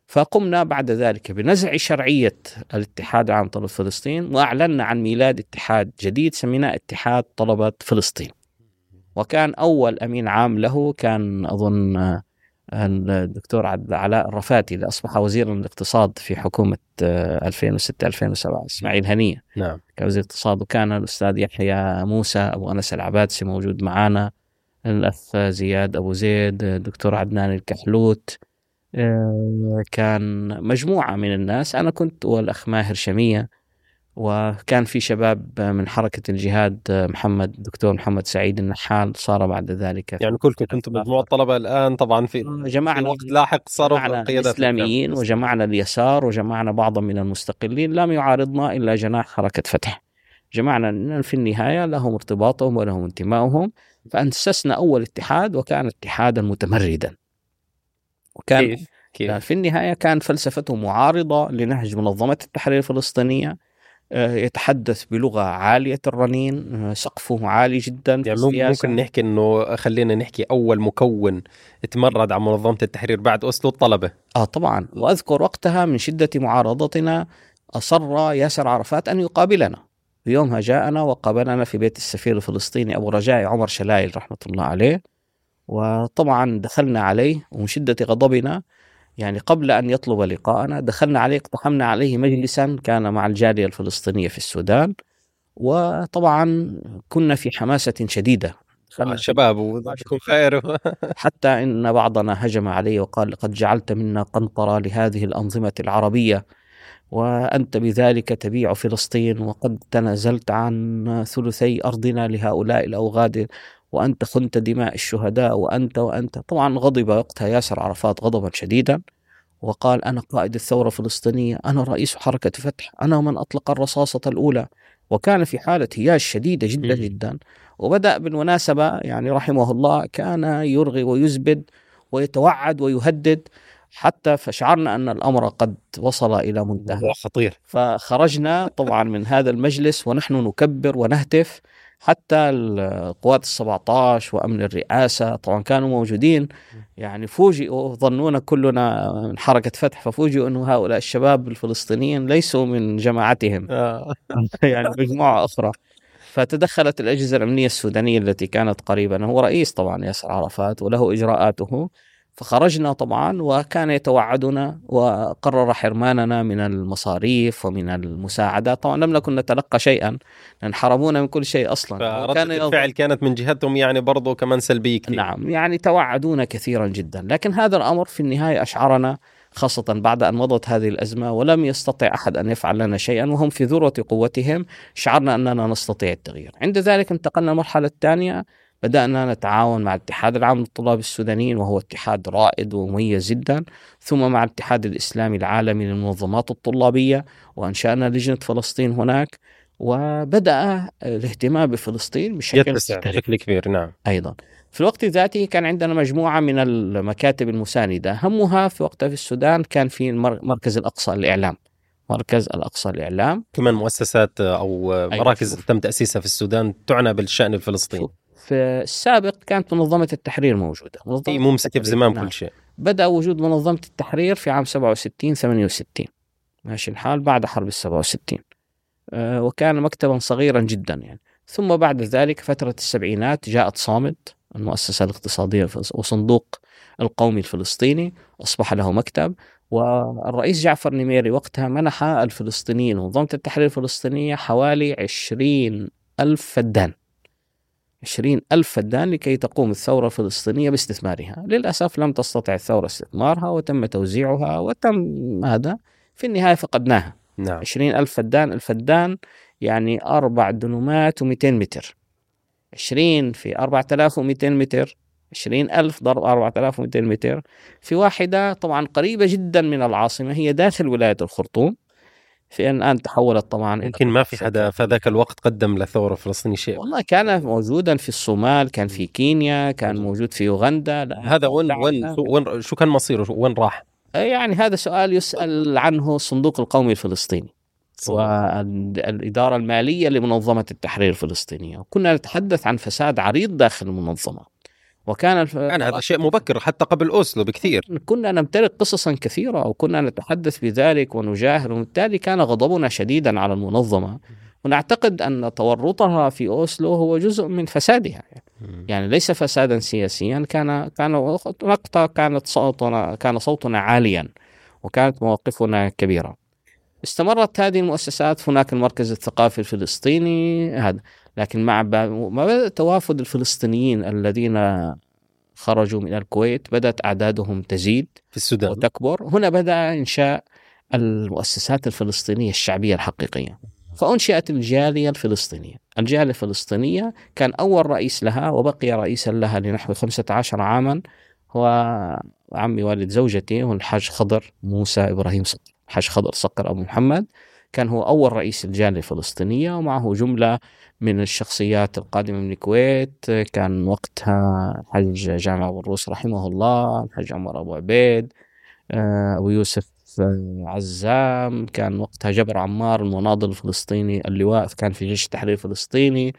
فقمنا بعد ذلك بنزع شرعية الاتحاد العام طلبة فلسطين وأعلنا عن ميلاد اتحاد جديد سميناه اتحاد طلبة فلسطين. وكان أول أمين عام له كان أظن الدكتور علاء الرفاتي اللي أصبح وزيرا للاقتصاد في حكومة 2006 2007 إسماعيل هنية. نعم. كوزير اقتصاد وكان الأستاذ يحيى موسى أبو أنس العبادسي موجود معنا الأخ زياد أبو زيد الدكتور عدنان الكحلوت آه، كان مجموعة من الناس. أنا كنت والأخ ماهر شمية. وكان في شباب من حركة الجهاد محمد دكتور محمد سعيد النحال صار بعد ذلك يعني كلكم كنتم مجموعة طلبة الآن طبعا في جمعنا وقت لاحق صاروا قيادات الإسلاميين وجمعنا اليسار وجمعنا بعضا من المستقلين لم يعارضنا إلا جناح حركة فتح جمعنا في النهاية لهم ارتباطهم ولهم انتمائهم فأسسنا أول اتحاد وكان اتحادا متمردا وكان كيف؟ كيف؟ في النهاية كان فلسفته معارضة لنهج منظمة التحرير الفلسطينية آه، يتحدث بلغة عالية الرنين آه، سقفه عالي جدا يعني ممكن نحكي إنه خلينا نحكي أول مكون تمرد على منظمة التحرير بعد اسلو الطلبة. آه طبعا. وأذكر وقتها من شدة معارضتنا أصر ياسر عرفات أن يقابلنا. يومها جاءنا وقابلنا في بيت السفير الفلسطيني أبو رجاء عمر شلايل رحمة الله عليه. وطبعا دخلنا عليه ومن شدة غضبنا يعني قبل أن يطلب لقاءنا دخلنا عليه اقتحمنا عليه مجلسا كان مع الجالية الفلسطينية في السودان. وطبعا كنا في حماسة شديدة. شباب وذاكم خير حتى إن بعضنا هجم علي وقال لقد جعلت منا قنطرة لهذه الأنظمة العربية وأنت بذلك تبيع فلسطين وقد تنازلت عن ثلثي أرضنا لهؤلاء الأوغاد وأنت خنت دماء الشهداء وأنت وأنت. طبعا غضب وقتها ياسر عرفات غضبا شديدا وقال أنا قائد الثورة الفلسطينية أنا رئيس حركة فتح أنا من أطلق الرصاصة الأولى. وكان في حالة هياج شديدة جدا جدا. وبدأ بالمناسبة يعني رحمه الله كان يرغي ويزبد ويتوعد ويهدد حتى فشعرنا أن الأمر قد وصل إلى منتهى. خطير. فخرجنا طبعا من هذا المجلس ونحن نكبر ونهتف حتى القوات ال17 وأمن الرئاسة طبعا كانوا موجودين. يعني فوجئوا ظنونا كلنا من حركة فتح ففوجئوا إنه هؤلاء الشباب الفلسطينيين ليسوا من جماعتهم. آه. يعني مجموعة أخرى. فتدخلت الأجهزة الأمنية السودانية التي كانت قريبا هو رئيس طبعا ياسر عرفات وله إجراءاته. فخرجنا طبعا وكان يتوعدنا وقرر حرماننا من المصاريف ومن المساعدات طبعا لم نكن نتلقى شيئا لأن حرمونا من كل شيء أصلا. كان الفعل كانت من جهتهم يعني برضو كمان سلبية كثير. نعم يعني توعدونا كثيرا جدا. لكن هذا الأمر في النهاية أشعرنا خاصة بعد أن مضت هذه الأزمة ولم يستطع أحد أن يفعل لنا شيئا وهم في ذروة قوتهم شعرنا أننا نستطيع التغيير. عند ذلك انتقلنا المرحلة الثانية بدأنا نتعاون مع الاتحاد العام للطلاب السودانيين وهو اتحاد رائد ومميز جدا ثم مع الاتحاد الإسلامي العالمي للمنظمات الطلابية وأنشأنا لجنة فلسطين هناك وبدأ الاهتمام بفلسطين بشكل بشكل كبير نعم. أيضا. في الوقت ذاته كان عندنا مجموعة من المكاتب المساندة. همها في وقتها في السودان كان في مركز الأقصى للإعلام. مركز الأقصى للإعلام. كمان مؤسسات أو مراكز أيوة. تم تأسيسها في السودان تعنى بالشأن الفلسطيني. في السابق كانت منظمة التحرير موجودة. منظمة هي ممسكة بزمام نعم. كل شيء. بدأ وجود منظمة التحرير في عام 67 68 ماشي الحال بعد حرب ال 67 أه وكان مكتبا صغيرا جدا يعني. ثم بعد ذلك فترة السبعينات جاءت صامد المؤسسة الاقتصادية وصندوق القومي الفلسطيني أصبح له مكتب والرئيس جعفر نميري وقتها منح الفلسطينيين منظمة التحرير الفلسطينية حوالي عشرين ألف فدان. عشرين ألف فدان لكي تقوم الثورة الفلسطينية باستثمارها. للأسف لم تستطع الثورة استثمارها وتم توزيعها وتم هذا في النهاية فقدناها. نعم. عشرين ألف فدان الفدان يعني أربع دنومات ومئتين متر. عشرين في أربعة آلاف ومئتين متر. عشرين ألف ضرب أربعة آلاف ومئتين متر. في واحدة طبعا قريبة جدا من العاصمة هي داخل ولاية الخرطوم. في الان تحولت طبعا يمكن ما في حدا في ذاك الوقت قدم للثوره الفلسطينيه شيء. والله كان موجودا في الصومال كان في كينيا كان موجود في اوغندا هذا وين وين وين شو كان مصيره؟ وين راح؟ يعني هذا سؤال يسأل عنه الصندوق القومي الفلسطيني والإدارة المالية لمنظمة التحرير الفلسطينية. وكنا نتحدث عن فساد عريض داخل المنظمة. وكان الف... يعني هذا شيء مبكر حتى قبل أوسلو بكثير. كنا نمتلك قصصا كثيرة وكنا نتحدث بذلك ونجاهر وبالتالي كان غضبنا شديدا على المنظمة. ونعتقد أن تورطها في أوسلو هو جزء من فسادها. يعني ليس فسادا سياسيا كان كان وقتها كانت صوتنا كان صوتنا عاليا وكانت مواقفنا كبيرة. استمرت هذه المؤسسات هناك المركز الثقافي الفلسطيني هذا. لكن مع ما بدأ توافد الفلسطينيين الذين خرجوا من الكويت بدأت أعدادهم تزيد في السودان. وتكبر. هنا بدأ إنشاء المؤسسات الفلسطينية الشعبية الحقيقية. فأنشئت الجالية الفلسطينية. الجالية الفلسطينية كان أول رئيس لها وبقي رئيسا لها لنحو 15 عاما هو عمي والد زوجتي هو الحاج خضر موسى إبراهيم صقر الحاج خضر صقر أبو محمد كان هو أول رئيس الجالية الفلسطينية ومعه جملة من الشخصيات القادمة من الكويت كان وقتها الحاج جامع أبو الروس رحمه الله الحاج عمر أبو عبيد آه، أبو يوسف عزام كان وقتها جبر عمار المناضل الفلسطيني اللواء كان في جيش التحرير الفلسطيني.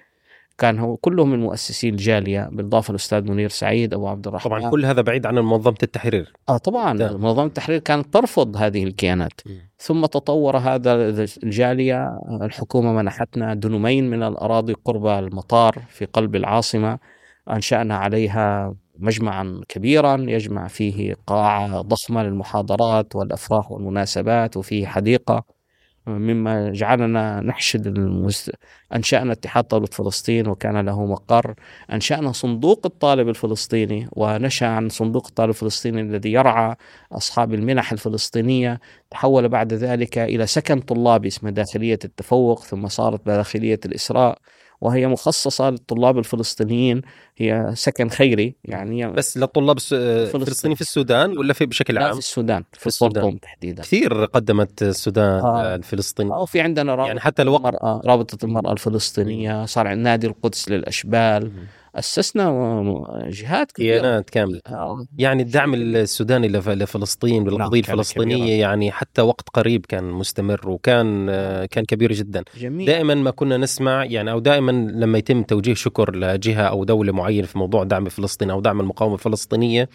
كان هو كلهم من مؤسسي الجاليه بالإضافة للاستاذ منير سعيد أبو عبد الرحمن. طبعا كل هذا بعيد عن منظمة التحرير. آه طبعا. ده. منظمة التحرير كانت ترفض هذه الكيانات. م. ثم تطور هذا الجالية الحكومة منحتنا دنومين من الأراضي قرب المطار في قلب العاصمة. أنشأنا عليها مجمعا كبيرا يجمع فيه قاعة ضخمة للمحاضرات والأفراح والمناسبات وفيه حديقة. مما جعلنا نحشد المست... أنشأنا اتحاد طلبة فلسطين وكان له مقر. أنشأنا صندوق الطالب الفلسطيني ونشأ عن صندوق الطالب الفلسطيني الذي يرعى أصحاب المنح الفلسطينية. تحول بعد ذلك إلى سكن طلابي اسمه داخلية التفوق ثم صارت داخلية الإسراء. وهي مخصصة للطلاب الفلسطينيين هي سكن خيري يعني. بس للطلاب الس- الفلسطينيين في السودان ولا في بشكل لا عام؟ في السودان في, في السودان. تحديدا. كثير قدمت السودان آه. الفلسطيني. أو في عندنا رابطة يعني حتى الوقت المرأة رابطة المرأة الفلسطينية صار عندنا نادي القدس للأشبال. أسسنا جهات كبيرة كيانات كاملة. آه، يعني الدعم السوداني لف- لفلسطين بالقضية كان الفلسطينية. يعني حتى وقت قريب كان مستمر وكان آه، كان كبير جدا. جميل. دائما ما كنا نسمع يعني أو دائما لما يتم توجيه شكر لجهة أو دولة معينة في موضوع دعم فلسطين أو دعم المقاومة الفلسطينية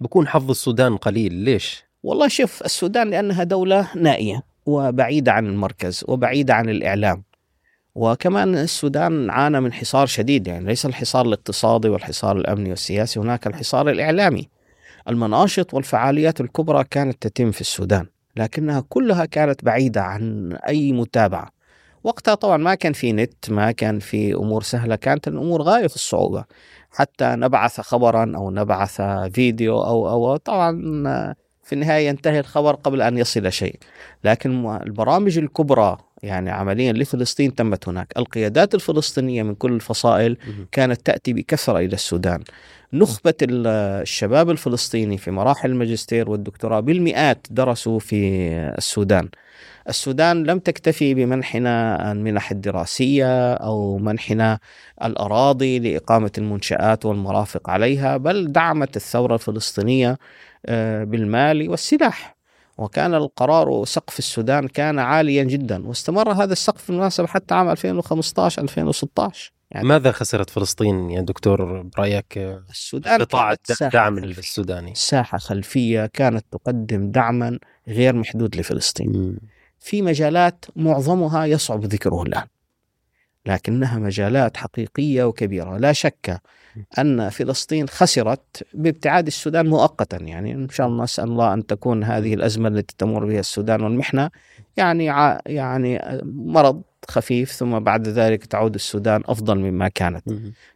بكون حظ السودان قليل. ليش؟ والله شوف السودان لأنها دولة نائية وبعيدة عن المركز وبعيدة عن الإعلام. وكمان السودان عانى من حصار شديد يعني ليس الحصار الاقتصادي والحصار الأمني والسياسي هناك الحصار الإعلامي. المناشط والفعاليات الكبرى كانت تتم في السودان لكنها كلها كانت بعيدة عن أي متابعة. وقتها طبعا ما كان في نت ما كان في أمور سهلة كانت الأمور غاية في الصعوبة. حتى نبعث خبرا أو نبعث فيديو أو أو طبعا في النهاية ينتهي الخبر قبل أن يصل شيء. لكن البرامج الكبرى يعني عمليا لفلسطين تمت هناك. القيادات الفلسطينية من كل الفصائل كانت تأتي بكثرة إلى السودان. نخبة ال- الشباب الفلسطيني في مراحل الماجستير والدكتوراه بالمئات درسوا في السودان. السودان لم تكتفي بمنحنا المنح الدراسية أو منحنا الأراضي لإقامة المنشآت والمرافق عليها بل دعمت الثورة الفلسطينية آه، بالمال والسلاح. وكان القرار سقف السودان كان عاليا جدا واستمر هذا السقف بالمناسبة حتى عام 2015 2016 يعني ماذا خسرت فلسطين يا دكتور برأيك؟ السودان قطاع الدعم. السوداني؟ ساحة خلفية. كانت تقدم دعما غير محدود لفلسطين. في مجالات معظمها يصعب ذكره الآن لكنها مجالات حقيقية وكبيرة. لا شك أن فلسطين خسرت بابتعاد السودان مؤقتا. يعني إن شاء الله نسأل الله أن تكون هذه الأزمة التي تمر بها السودان والمحنة يعني ع- يعني مرض خفيف ثم بعد ذلك تعود السودان أفضل مما كانت.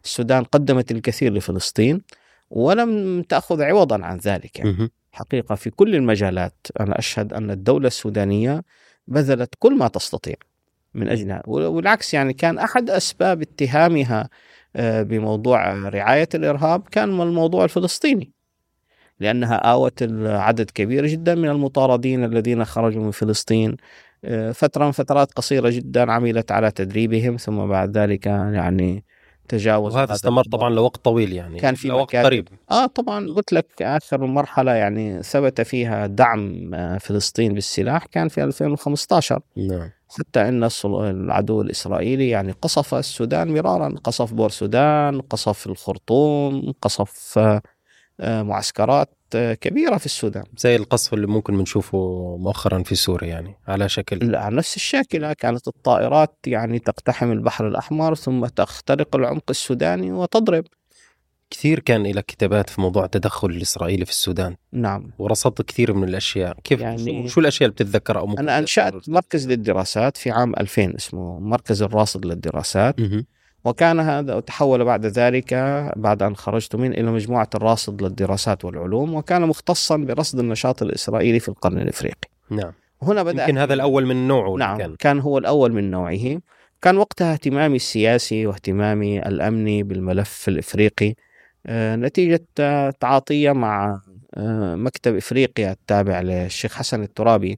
السودان قدمت الكثير لفلسطين ولم تأخذ عوضا عن ذلك. يعني. حقيقة في كل المجالات أنا أشهد أن الدولة السودانية بذلت كل ما تستطيع من أجلها. والعكس يعني كان أحد أسباب اتهامها بموضوع رعاية الإرهاب كان الموضوع الفلسطيني لأنها آوت عدد كبير جدا من المطاردين الذين خرجوا من فلسطين آه، فترة من فترات قصيرة جدا عملت على تدريبهم ثم بعد ذلك يعني تجاوز وهذا هذا استمر. طبعا لوقت طويل يعني كان في لوقت. قريب آه طبعا قلت لك آخر مرحلة يعني ثبت فيها دعم آه، فلسطين بالسلاح كان في 2015 نعم حتى إن العدو الإسرائيلي يعني قصف السودان مرارا قصف بور سودان قصف الخرطوم قصف آه، معسكرات كبيرة في السودان. زي القصف اللي ممكن بنشوفه مؤخرا في سوريا يعني على شكل. على نفس الشاكله كانت الطائرات يعني تقتحم البحر الأحمر ثم تخترق العمق السوداني وتضرب. كثير كان لك كتابات في موضوع التدخل الإسرائيلي في السودان. نعم. ورصدت كثير من الأشياء. كيف يعني- شو الأشياء اللي بتتذكر أو ممكن أنا أنشأت مركز للدراسات في عام 2000 اسمه مركز الراصد للدراسات. مهم. وكان هذا وتحول بعد ذلك بعد أن خرجت منه إلى مجموعة الراصد للدراسات والعلوم وكان مختصا برصد النشاط الإسرائيلي في القرن الإفريقي. نعم. هنا بدأ يمكن هذا الأول من نوعه نعم كان. كان. هو الأول من نوعه. كان وقتها اهتمامي السياسي واهتمامي الأمني بالملف الإفريقي آه، نتيجة تعاطية مع آه، مكتب إفريقيا التابع للشيخ حسن الترابي.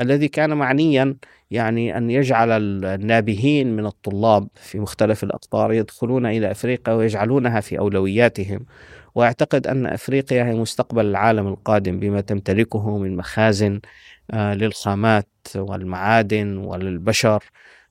الذي كان معنيا يعني أن يجعل النابهين من الطلاب في مختلف الأقطار يدخلون إلى أفريقيا ويجعلونها في أولوياتهم. ويعتقد أن أفريقيا هي مستقبل العالم القادم بما تمتلكه من مخازن آه، للخامات والمعادن وللبشر.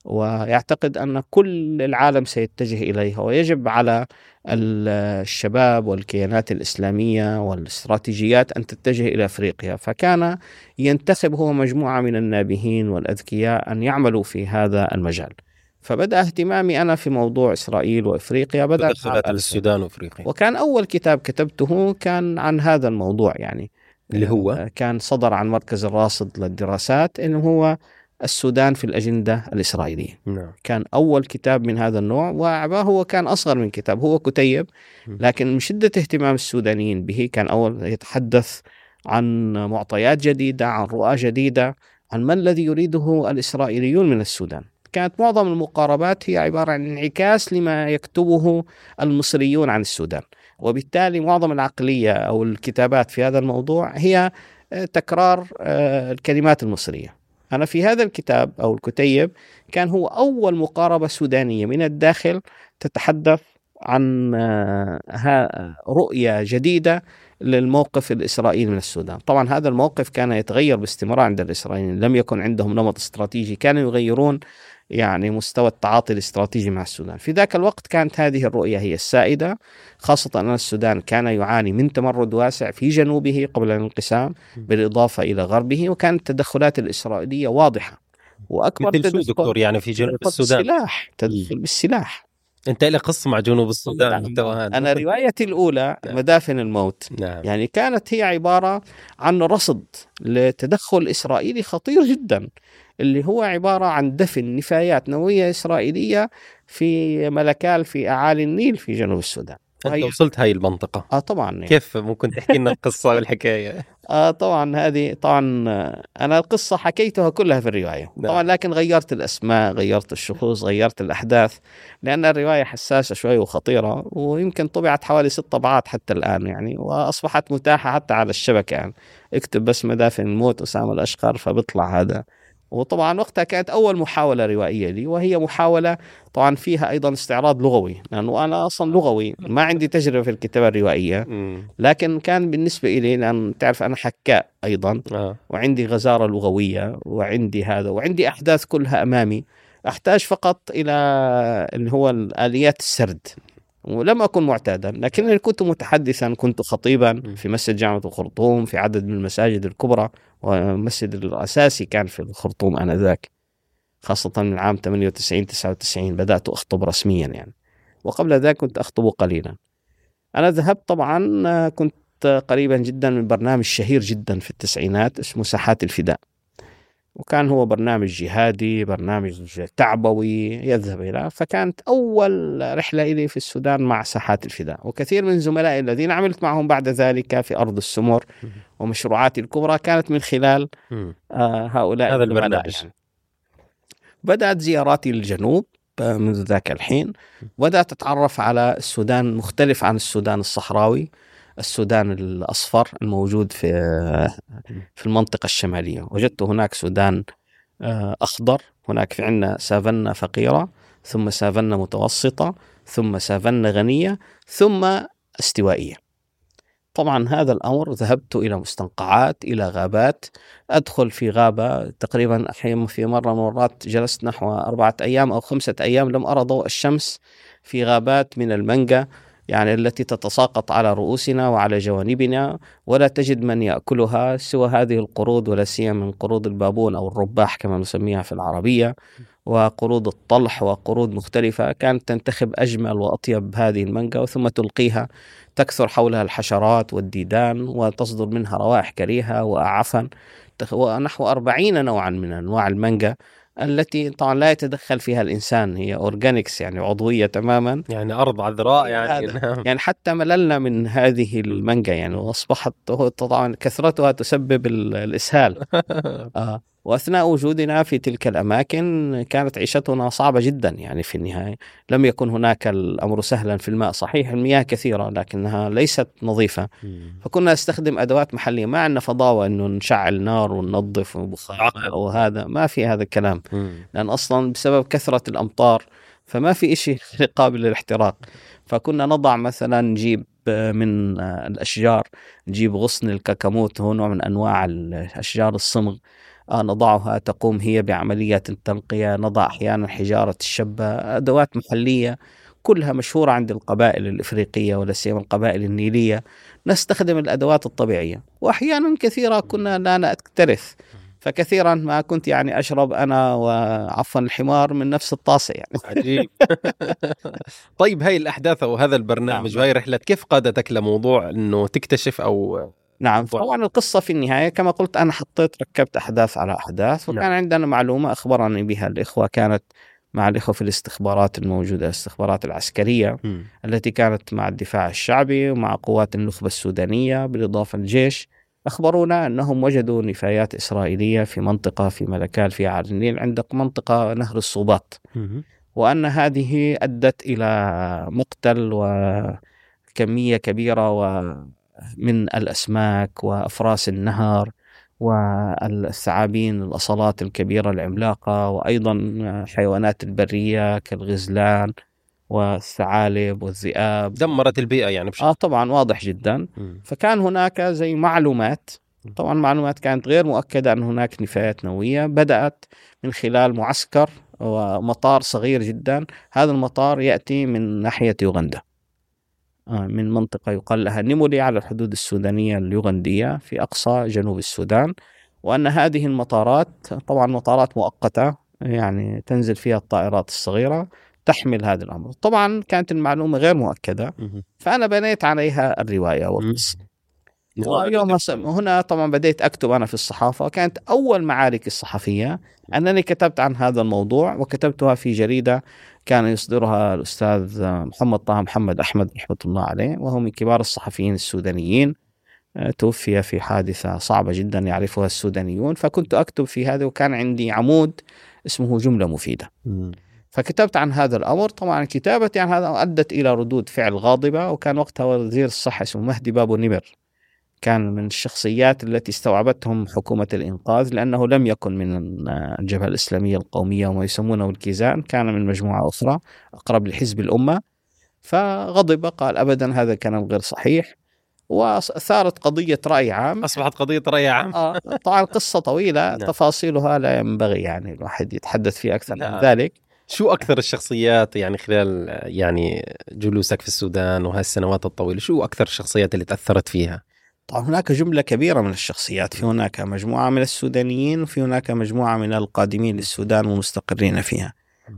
ويعتقد أن كل العالم سيتجه إليها ويجب على ال- الشباب والكيانات الإسلامية والاستراتيجيات أن تتجه إلى أفريقيا. فكان ينتخب هو مجموعة من النابهين والأذكياء أن يعملوا في هذا المجال. فبدأ اهتمامي أنا في موضوع إسرائيل وإفريقيا بدأ عام تدخلات 2000. السودان وإفريقيا. وكان أول كتاب كتبته كان عن هذا الموضوع يعني. اللي هو؟ كان صدر عن مركز الراصد للدراسات إنه هو السودان في الأجندة الإسرائيلية. نعم. كان أول كتاب من هذا النوع وعباه هو كان أصغر من كتاب هو كتيب لكن من شدة اهتمام السودانيين به كان أول يتحدث عن معطيات جديدة عن رؤى جديدة عن ما الذي يريده الإسرائيليون من السودان. كانت معظم المقاربات هي عبارة عن انعكاس لما يكتبه المصريون عن السودان. وبالتالي معظم العقلية أو الكتابات في هذا الموضوع هي آه، تكرار آه، الكلمات المصرية. أنا في هذا الكتاب أو الكتيب كان هو أول مقاربة سودانية من الداخل تتحدث عن آه، رؤية جديدة للموقف الإسرائيلي من السودان. طبعا هذا الموقف كان يتغير باستمرار عند الإسرائيليين لم يكن عندهم نمط استراتيجي كانوا يغيرون يعني مستوى التعاطي الاستراتيجي مع السودان. في ذاك الوقت كانت هذه الرؤية هي السائدة خاصة أن السودان كان يعاني من تمرد واسع في جنوبه قبل الانقسام بالإضافة إلى غربه وكانت التدخلات الإسرائيلية واضحة. وأكبر مثل شو دكتور؟ يعني في جنوب السودان. السلاح تدخل بالسلاح. أنت لك قصة مع جنوب السودان نعم. أنا روايتي الأولى نعم. مدافن الموت نعم. يعني كانت هي عبارة عن رصد لتدخل إسرائيلي خطير جدا اللي هو عبارة عن دفن نفايات نووية إسرائيلية في ملكال في أعالي النيل في جنوب السودان أنت وصلت هاي المنطقة. آه طبعا. يعني. كيف ممكن تحكي لنا القصة والحكاية؟ آه طبعا هذه طبعا أنا القصة حكيتها كلها في الرواية. نعم. طبعا لكن غيرت الأسماء غيرت الشخوص غيرت الأحداث لأن الرواية حساسة شوي وخطيرة ويمكن طبعت حوالي ست طبعات حتى الآن يعني وأصبحت متاحة حتى على الشبكة يعني. اكتب بس مدافن الموت أسامة الأشقر فبيطلع هذا. وطبعا وقتها كانت أول محاولة روائية لي وهي محاولة طبعا فيها أيضا استعراض لغوي لأنه أنا أصلا لغوي ما عندي تجربة في الكتابة الروائية. لكن كان بالنسبة إلي لأن تعرف أنا حكاء أيضا آه. وعندي غزارة لغوية وعندي هذا وعندي أحداث كلها أمامي. أحتاج فقط إلى اللي هو الآليات السرد. ولم أكن معتادا لكنني كنت متحدثا كنت خطيبا في مسجد جامعة الخرطوم في عدد من المساجد الكبرى والمسجد الأساسي كان في الخرطوم آنذاك خاصة من عام 98 99 بدأت أخطب رسميا يعني. وقبل ذلك كنت أخطب قليلا. أنا ذهبت طبعا كنت قريبا جدا من برنامج شهير جدا في التسعينات اسمه ساحات الفداء. وكان هو برنامج جهادي برنامج تعبوي يذهب إلى فكانت أول رحلة إلي في السودان مع ساحات الفداء. وكثير من زملائي الذين عملت معهم بعد ذلك في أرض السمر ومشروعاتي الكبرى كانت من خلال آه هؤلاء هذا البرنامج. يعني. بدأت زياراتي للجنوب آه، منذ ذاك الحين. بدأت أتعرف على السودان مختلف عن السودان الصحراوي. السودان الأصفر الموجود في في المنطقة الشمالية. وجدت هناك سودان آه، أخضر هناك في عندنا سافنا فقيرة ثم سافنا متوسطة ثم سافنا غنية ثم استوائية. طبعا هذا الأمر ذهبت إلى مستنقعات إلى غابات. أدخل في غابة تقريبا أحيانا في مرة من المرات جلست نحو أربعة أيام أو خمسة أيام لم أرى ضوء الشمس في غابات من المانجا. يعني التي تتساقط على رؤوسنا وعلى جوانبنا ولا تجد من يأكلها سوى هذه القرود ولا سيما من قرود البابون أو الرباح كما نسميها في العربية وقرود الطلح وقرود مختلفة. كانت تنتخب أجمل وأطيب هذه المانجا ثم تلقيها تكثر حولها الحشرات والديدان وتصدر منها روائح كريهة وأعفن ونحو أربعين نوعا من أنواع المانجا. التي طبعا لا يتدخل فيها الإنسان هي organics يعني عضوية تماما يعني أرض عذراء يعني نعم. يعني حتى مللنا من هذه المانجا يعني وأصبحت طبعا كثرتها تسبب الإسهال آه. وأثناء وجودنا في تلك الأماكن كانت عيشتنا صعبة جدا يعني في النهاية. لم يكن هناك الأمر سهلا في الماء. صحيح المياه كثيرة لكنها ليست نظيفة. فكنا نستخدم أدوات محلية ما عندنا فضاوة إنه نشعل نار وننظف وبخار وهذا ما في هذا الكلام. لأن أصلا بسبب كثرة الأمطار فما في شيء قابل للاحتراق. فكنا نضع مثلا نجيب من الأشجار نجيب غصن الكاكاموت هو نوع من أنواع الأشجار الصمغ. نضعها تقوم هي بعملية التنقية نضع أحيانا حجارة الشبة أدوات محلية كلها مشهورة عند القبائل الإفريقية ولا سيما القبائل النيلية. نستخدم الأدوات الطبيعية. وأحيانا كثيرة كنا لا نكترث. فكثيرا ما كنت يعني أشرب أنا وعفوا الحمار من نفس الطاسة يعني. عجيب. طيب هاي الأحداث أو هذا البرنامج نعم. وهي رحلة كيف قادتك لموضوع إنه تكتشف أو نعم طبعا القصة في النهاية كما قلت أنا حطيت ركبت أحداث على أحداث وكان نعم. عندنا معلومة أخبرني بها. الإخوة كانت مع الإخوة في الاستخبارات الموجودة الاستخبارات العسكرية م. التي كانت مع الدفاع الشعبي ومع قوات النخبة السودانية بالإضافة للجيش. أخبرونا أنهم وجدوا نفايات إسرائيلية في منطقة في ملكال في عار النيل عند منطقة نهر الصوبات. وأن هذه أدت إلى مقتل وكمية كبيرة من الأسماك وأفراس النهر والثعابين الأصلات الكبيرة العملاقة وأيضا حيوانات البرية كالغزلان والثعالب والذئاب. دمرت البيئة يعني بشكل آه طبعا واضح جدا. فكان هناك زي معلومات. طبعا معلومات كانت غير مؤكدة أن هناك نفايات نووية. بدأت من خلال معسكر ومطار صغير جدا. هذا المطار يأتي من ناحية يوغندا. من منطقة يقال لها نيمولي على الحدود السودانية اليوغندية في أقصى جنوب السودان وأن هذه المطارات طبعا مطارات مؤقتة يعني تنزل فيها الطائرات الصغيرة تحمل هذا الأمر. طبعا كانت المعلومة غير مؤكدة فأنا بنيت عليها الرواية والقصة. ويوم هنا طبعا بديت أكتب أنا في الصحافة. وكانت أول معارك الصحفية. أنني كتبت عن هذا الموضوع وكتبتها في جريدة كان يصدرها الأستاذ محمد طه محمد أحمد رحمة الله عليه وهو من كبار الصحفيين السودانيين. آه، توفي في حادثة صعبة جدا يعرفها السودانيون. فكنت أكتب في هذا وكان عندي عمود اسمه جملة مفيدة. فكتبت عن هذا الأمر. طبعا كتابتي عن هذا أدت إلى ردود فعل غاضبة وكان وقتها وزير الصحة اسمه مهدي بابو نمر. كان من الشخصيات التي استوعبتهم حكومة الإنقاذ لأنه لم يكن من الجبهة الإسلامية القومية وما يسمونه الكيزان كان من مجموعة أخرى أقرب لحزب الأمة فغضب قال أبدا هذا كلام غير صحيح وثارت قضية رأي عام أصبحت قضية رأي عام آه طبعا قصة طويلة نعم. تفاصيلها لا ينبغي يعني الواحد يتحدث فيها أكثر من نعم. ذلك شو أكثر الشخصيات يعني خلال يعني جلوسك في السودان وهالسنوات الطويلة شو أكثر الشخصيات اللي تأثرت فيها؟ طبعا هناك جملة كبيرة من الشخصيات. في هناك مجموعة من السودانيين وفي هناك مجموعة من القادمين للسودان ومستقرين فيها.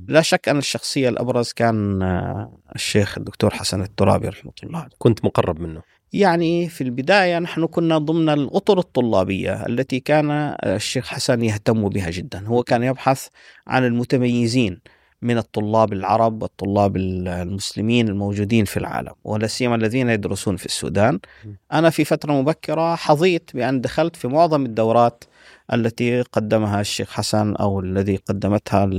لا شك أن الشخصية الأبرز كان آه، الشيخ الدكتور حسن الترابي رحمه الله. كنت مقرب منه. يعني في البداية نحن كنا ضمن الأطر الطلابية التي كان الشيخ حسن يهتم بها جدا. هو كان يبحث عن المتميزين. من الطلاب العرب والطلاب المسلمين الموجودين في العالم ولا سيما الذين يدرسون في السودان. أنا في فترة مبكرة حظيت بأن دخلت في معظم الدورات التي قدمها الشيخ حسن أو الذي قدمتها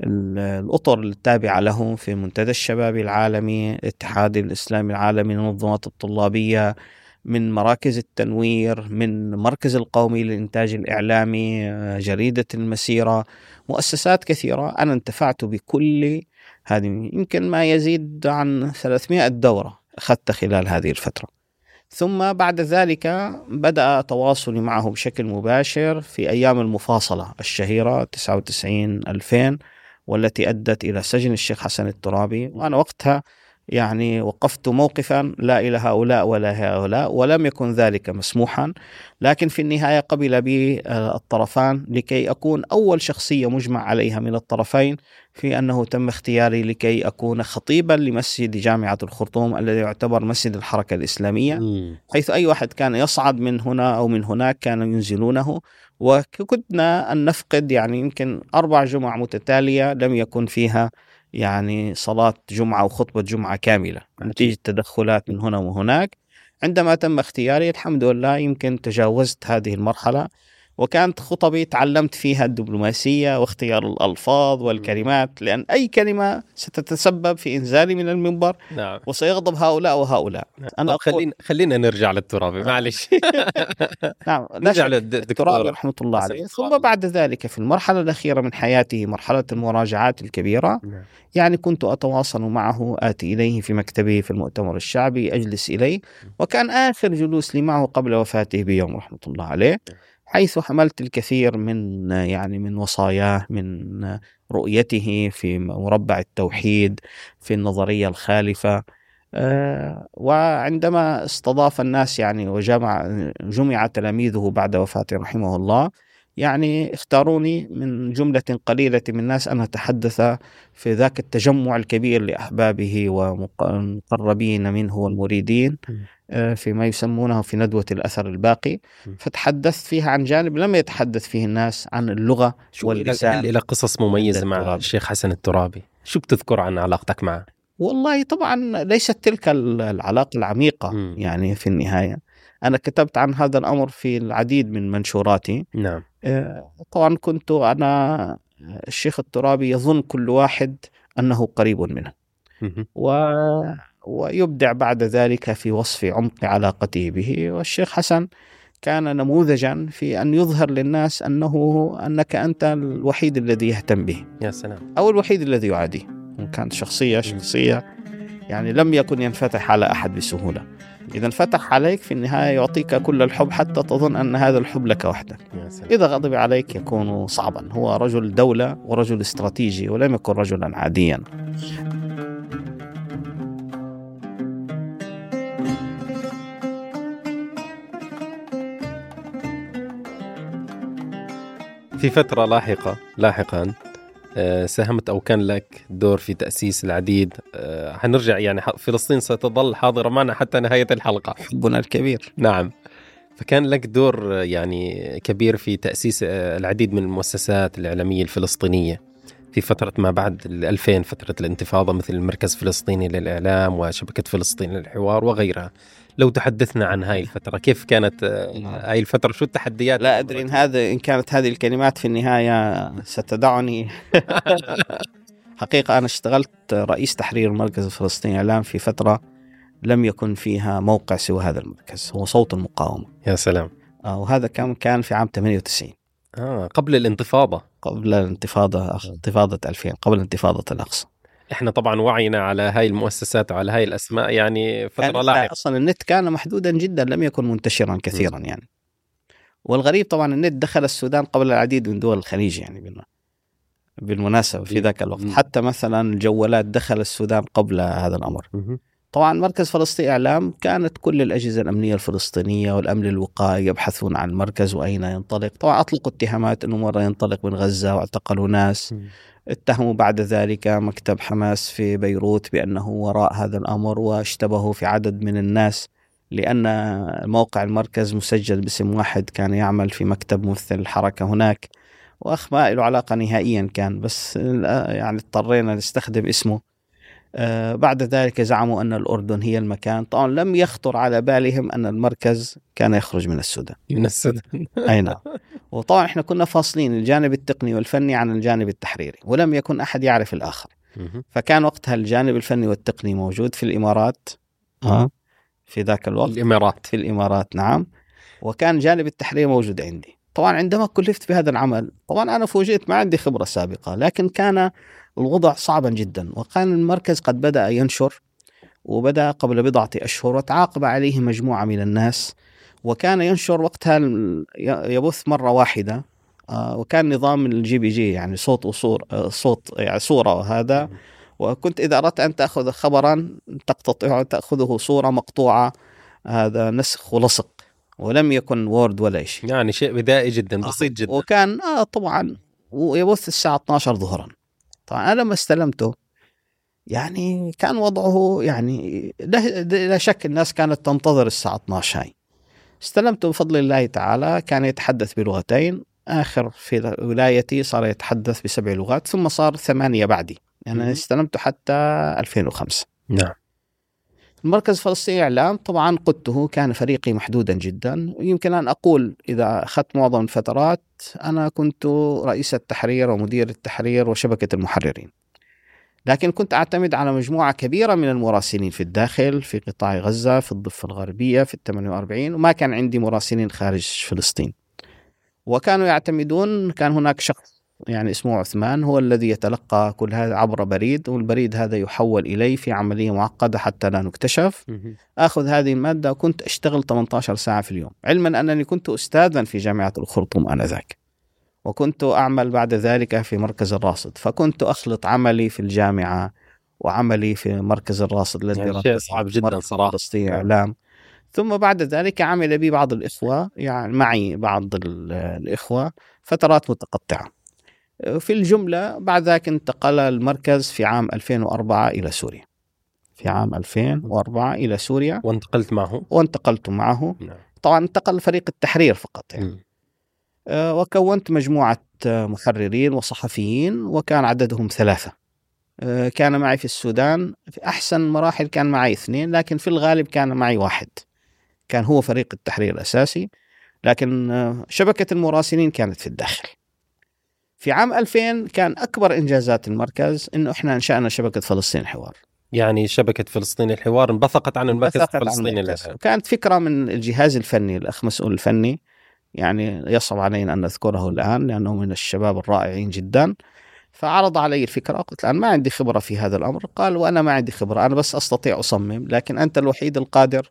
الأطر التابعة له في منتدى الشباب العالمي الاتحاد الإسلامي العالمي المنظمات الطلابية من مراكز التنوير من مركز القومي للإنتاج الإعلامي جريدة المسيرة مؤسسات كثيرة. أنا انتفعت بكل هذه. يمكن ما يزيد عن 300 دورة أخذت خلال هذه الفترة. ثم بعد ذلك بدأ تواصلي معه بشكل مباشر في أيام المفاصلة الشهيرة 99 2000 والتي أدت إلى سجن الشيخ حسن الترابي. وأنا وقتها يعني وقفت موقفا لا إلى هؤلاء ولا هؤلاء ولم يكن ذلك مسموحا. لكن في النهاية قبل بي آه، الطرفان لكي أكون أول شخصية مجمع عليها من الطرفين في أنه تم اختياري لكي أكون خطيبا لمسجد جامعة الخرطوم الذي يعتبر مسجد الحركة الإسلامية حيث أي واحد كان يصعد من هنا أو من هناك كانوا ينزلونه. وكنا أن نفقد يعني يمكن أربع جمع متتالية لم يكن فيها يعني صلاة جمعة وخطبة جمعة كاملة نتيجة تدخلات من هنا وهناك. عندما تم اختياري الحمد لله يمكن تجاوزت هذه المرحلة. وكانت خطبي تعلمت فيها الدبلوماسية واختيار الألفاظ والكلمات لأن أي كلمة ستتسبب في إنزالي من المنبر نعم. وسيغضب هؤلاء وهؤلاء نعم. أنا خلينا خلينا نرجع للترابي معلش نعم نرجع للدكتور رحمة الله عليه ثم بعد ذلك في المرحلة الأخيرة من حياته مرحلة المراجعات الكبيرة نعم. يعني كنت أتواصل معه آتي إليه في مكتبه في المؤتمر الشعبي أجلس إليه وكان آخر جلوس لي معه قبل وفاته بيوم رحمة الله عليه نعم. حيث حملت الكثير من يعني من وصاياه من رؤيته في مربع التوحيد في النظرية الخالفة آه، وعندما استضاف الناس يعني وجمع جمع تلاميذه بعد وفاته رحمه الله يعني اختاروني من جملة قليلة من الناس أن أتحدث في ذاك التجمع الكبير لأحبابه ومقربين منه والمريدين آه، فيما يسمونه في ندوة الأثر الباقي. فتحدثت فيها عن جانب لم يتحدث فيه الناس عن اللغة واللسان. إلى قصص مميزة مع الشيخ حسن الترابي؟ شو بتذكر عن علاقتك معه؟ والله طبعا ليست تلك العلاقة العميقة م. يعني في النهاية. أنا كتبت عن هذا الأمر في العديد من منشوراتي. نعم. آه، طبعا كنت أنا الشيخ الترابي يظن كل واحد أنه قريب منه. و... ويبدع بعد ذلك في وصف عمق علاقته به. والشيخ حسن كان نموذجا في أن يظهر للناس أنه أنك أنت الوحيد الذي يهتم به. يا سلام. أو الوحيد الذي يعاديه. كانت شخصية شخصية يعني لم يكن ينفتح على أحد بسهولة. إذا انفتح عليك في النهاية يعطيك كل الحب حتى تظن أن هذا الحب لك وحدك. إذا غضب عليك يكون صعبا. هو رجل دولة ورجل استراتيجي ولم يكن رجلا عاديا. في فترة لاحقة لاحقا ساهمت أو كان لك دور في تأسيس العديد. آه، حنرجع يعني فلسطين ستظل حاضرة معنا حتى نهاية الحلقة. حبنا الكبير. نعم. فكان لك دور آه، يعني كبير في تأسيس آه، العديد من المؤسسات الإعلامية الفلسطينية. في فترة ما بعد ال 2000 فترة الانتفاضة مثل المركز الفلسطيني للإعلام وشبكة فلسطين للحوار وغيرها. لو تحدثنا عن هاي الفترة كيف كانت آه، هاي الفترة؟ شو التحديات؟ لا أدري إن هذا إن كانت هذه الكلمات في النهاية ستدعني. حقيقة أنا اشتغلت رئيس تحرير المركز الفلسطيني إعلام في فترة لم يكن فيها موقع سوى هذا المركز هو صوت المقاومة. يا سلام. آه، وهذا كان كان في عام 98 آه قبل الانتفاضة. قبل الانتفاضة انتفاضة 2000 قبل انتفاضة الأقصى. إحنا طبعا وعينا على هاي المؤسسات وعلى هاي الأسماء يعني فترة كان لاحقة. أصلا النت كان محدودا جدا لم يكن منتشرا كثيرا يعني. والغريب طبعا النت دخل السودان قبل العديد من دول الخليج يعني بال- بالمناسبة في ذاك الوقت. م. حتى مثلا الجوالات دخل السودان قبل هذا الأمر. مهم. طبعا مركز فلسطين إعلام كانت كل الأجهزة الأمنية الفلسطينية والأمن الوقائي يبحثون عن المركز وأين ينطلق. طبعا أطلقوا اتهامات إنه مرة ينطلق من غزة واعتقلوا ناس. اتهموا بعد ذلك مكتب حماس في بيروت بأنه وراء هذا الأمر واشتبهوا في عدد من الناس لأن موقع المركز مسجل باسم واحد كان يعمل في مكتب ممثل الحركة هناك وأخ ما له علاقة نهائيا كان بس يعني اضطرينا نستخدم اسمه. بعد ذلك زعموا أن الأردن هي المكان. طبعا لم يخطر على بالهم أن المركز كان يخرج من السودان. من السودان. أي نعم. وطبعا إحنا كنا فاصلين الجانب التقني والفني عن الجانب التحريري ولم يكن أحد يعرف الآخر. مهم. فكان وقتها الجانب الفني والتقني موجود في الإمارات. آه في ذاك الوقت. الإمارات. في الإمارات نعم. وكان جانب التحرير موجود عندي. طبعا عندما كلفت بهذا العمل طبعا أنا فوجئت ما عندي خبرة سابقة لكن كان الوضع صعبا جدا. وكان المركز قد بدأ ينشر وبدأ قبل بضعة أشهر وتعاقب عليه مجموعة من الناس. وكان ينشر وقتها يبث مرة واحدة. آه، وكان نظام ال JPG يعني صوت وصور آه، صوت يعني صورة وهذا وكنت إذا أردت أن تأخذ خبرا تقتطعه تأخذه صورة مقطوعة. هذا نسخ ولصق ولم يكن وورد ولا شيء. يعني شيء بدائي جدا بسيط جدا. وكان آه طبعا ويبث الساعة 12 ظهرا. طبعا أنا لما استلمته يعني كان وضعه يعني لا شك الناس كانت تنتظر الساعة 12 هاي. استلمته بفضل الله تعالى كان يتحدث بلغتين. آخر في ولايتي صار يتحدث بسبع لغات ثم صار ثمانية بعدي. يعني استلمته حتى 2005 نعم. المركز الفلسطيني إعلام. طبعا قدته كان فريقي محدودا جدا. يمكن أن أقول إذا أخذت معظم الفترات أنا كنت رئيس التحرير ومدير التحرير وشبكة المحررين. لكن كنت أعتمد على مجموعة كبيرة من المراسلين في الداخل في قطاع غزة في الضفة الغربية في ال 48 وما كان عندي مراسلين خارج فلسطين. وكانوا يعتمدون كان هناك شخص يعني اسمه عثمان هو الذي يتلقى كل هذا عبر بريد والبريد هذا يحول إلي في عملية معقدة حتى لا نكتشف. آخذ هذه المادة وكنت أشتغل 18 ساعة في اليوم. علما أنني كنت استاذا في جامعة الخرطوم آنذاك. وكنت أعمل بعد ذلك في مركز الراصد فكنت أخلط عملي في الجامعة وعملي في مركز الراصد الذي يعني شيء صعب جدا صراحة. اعلام ثم بعد ذلك عمل بي بعض الإخوة يعني معي بعض ال- الإخوة فترات متقطعة. في الجملة بعد ذلك انتقل المركز في عام 2004 إلى سوريا. في عام 2004 إلى سوريا. وانتقلت معه؟ وانتقلت معه. نعم. طبعا انتقل فريق التحرير فقط يعني. آه، وكونت مجموعة محررين وصحفيين وكان عددهم ثلاثة. آه، كان معي في السودان في أحسن مراحل كان معي اثنين لكن في الغالب كان معي واحد. كان هو فريق التحرير الأساسي لكن آه، شبكة المراسلين كانت في الداخل. في عام 2000 كان أكبر إنجازات المركز أنه إحنا أنشأنا شبكة فلسطين الحوار يعني شبكة فلسطين الحوار انبثقت عن المركز الفلسطيني الأساسي كانت فكرة من الجهاز الفني الأخ مسؤول الفني يعني يصعب علينا أن نذكره الآن لأنه من الشباب الرائعين جدا. فعرض علي الفكرة قلت الآن ما عندي خبرة في هذا الأمر. قال وأنا ما عندي خبرة أنا بس أستطيع أصمم لكن أنت الوحيد القادر.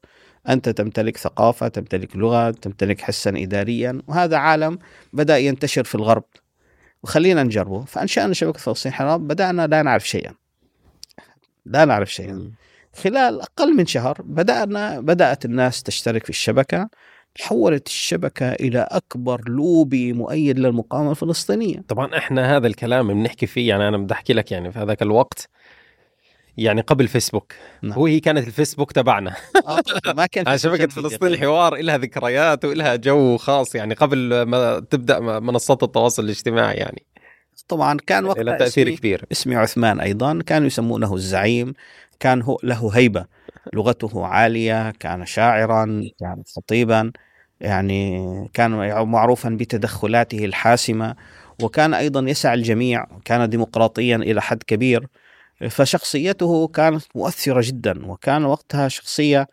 أنت تمتلك ثقافة تمتلك لغة تمتلك حسا إداريا وهذا عالم بدأ ينتشر في الغرب. وخلينا نجربه. فأنشأنا شبكة فلسطين حرام بدأنا لا نعرف شيئا. لا نعرف شيئا. خلال أقل من شهر بدأنا بدأت الناس تشترك في الشبكة. تحولت الشبكة إلى أكبر لوبي مؤيد للمقاومة الفلسطينية. طبعا إحنا هذا الكلام بنحكي فيه يعني أنا بدي أحكي لك يعني في هذاك الوقت يعني قبل فيسبوك نعم. هو هي كانت الفيسبوك تبعنا. آه ما كان شبكة فلسطين. الحوار لها ذكريات ولها جو خاص يعني قبل ما تبدأ منصات التواصل الاجتماعي يعني. طبعا كان وقتها له تأثير اسمي كبير. اسمي عثمان أيضا. كانوا يسمونه الزعيم. كان هو له هيبة. لغته عالية. كان شاعرا. كان خطيبا. يعني كان معروفا بتدخلاته الحاسمة. وكان أيضا يسع الجميع. كان ديمقراطيا إلى حد كبير. فشخصيته كانت مؤثرة جدا وكان وقتها شخصية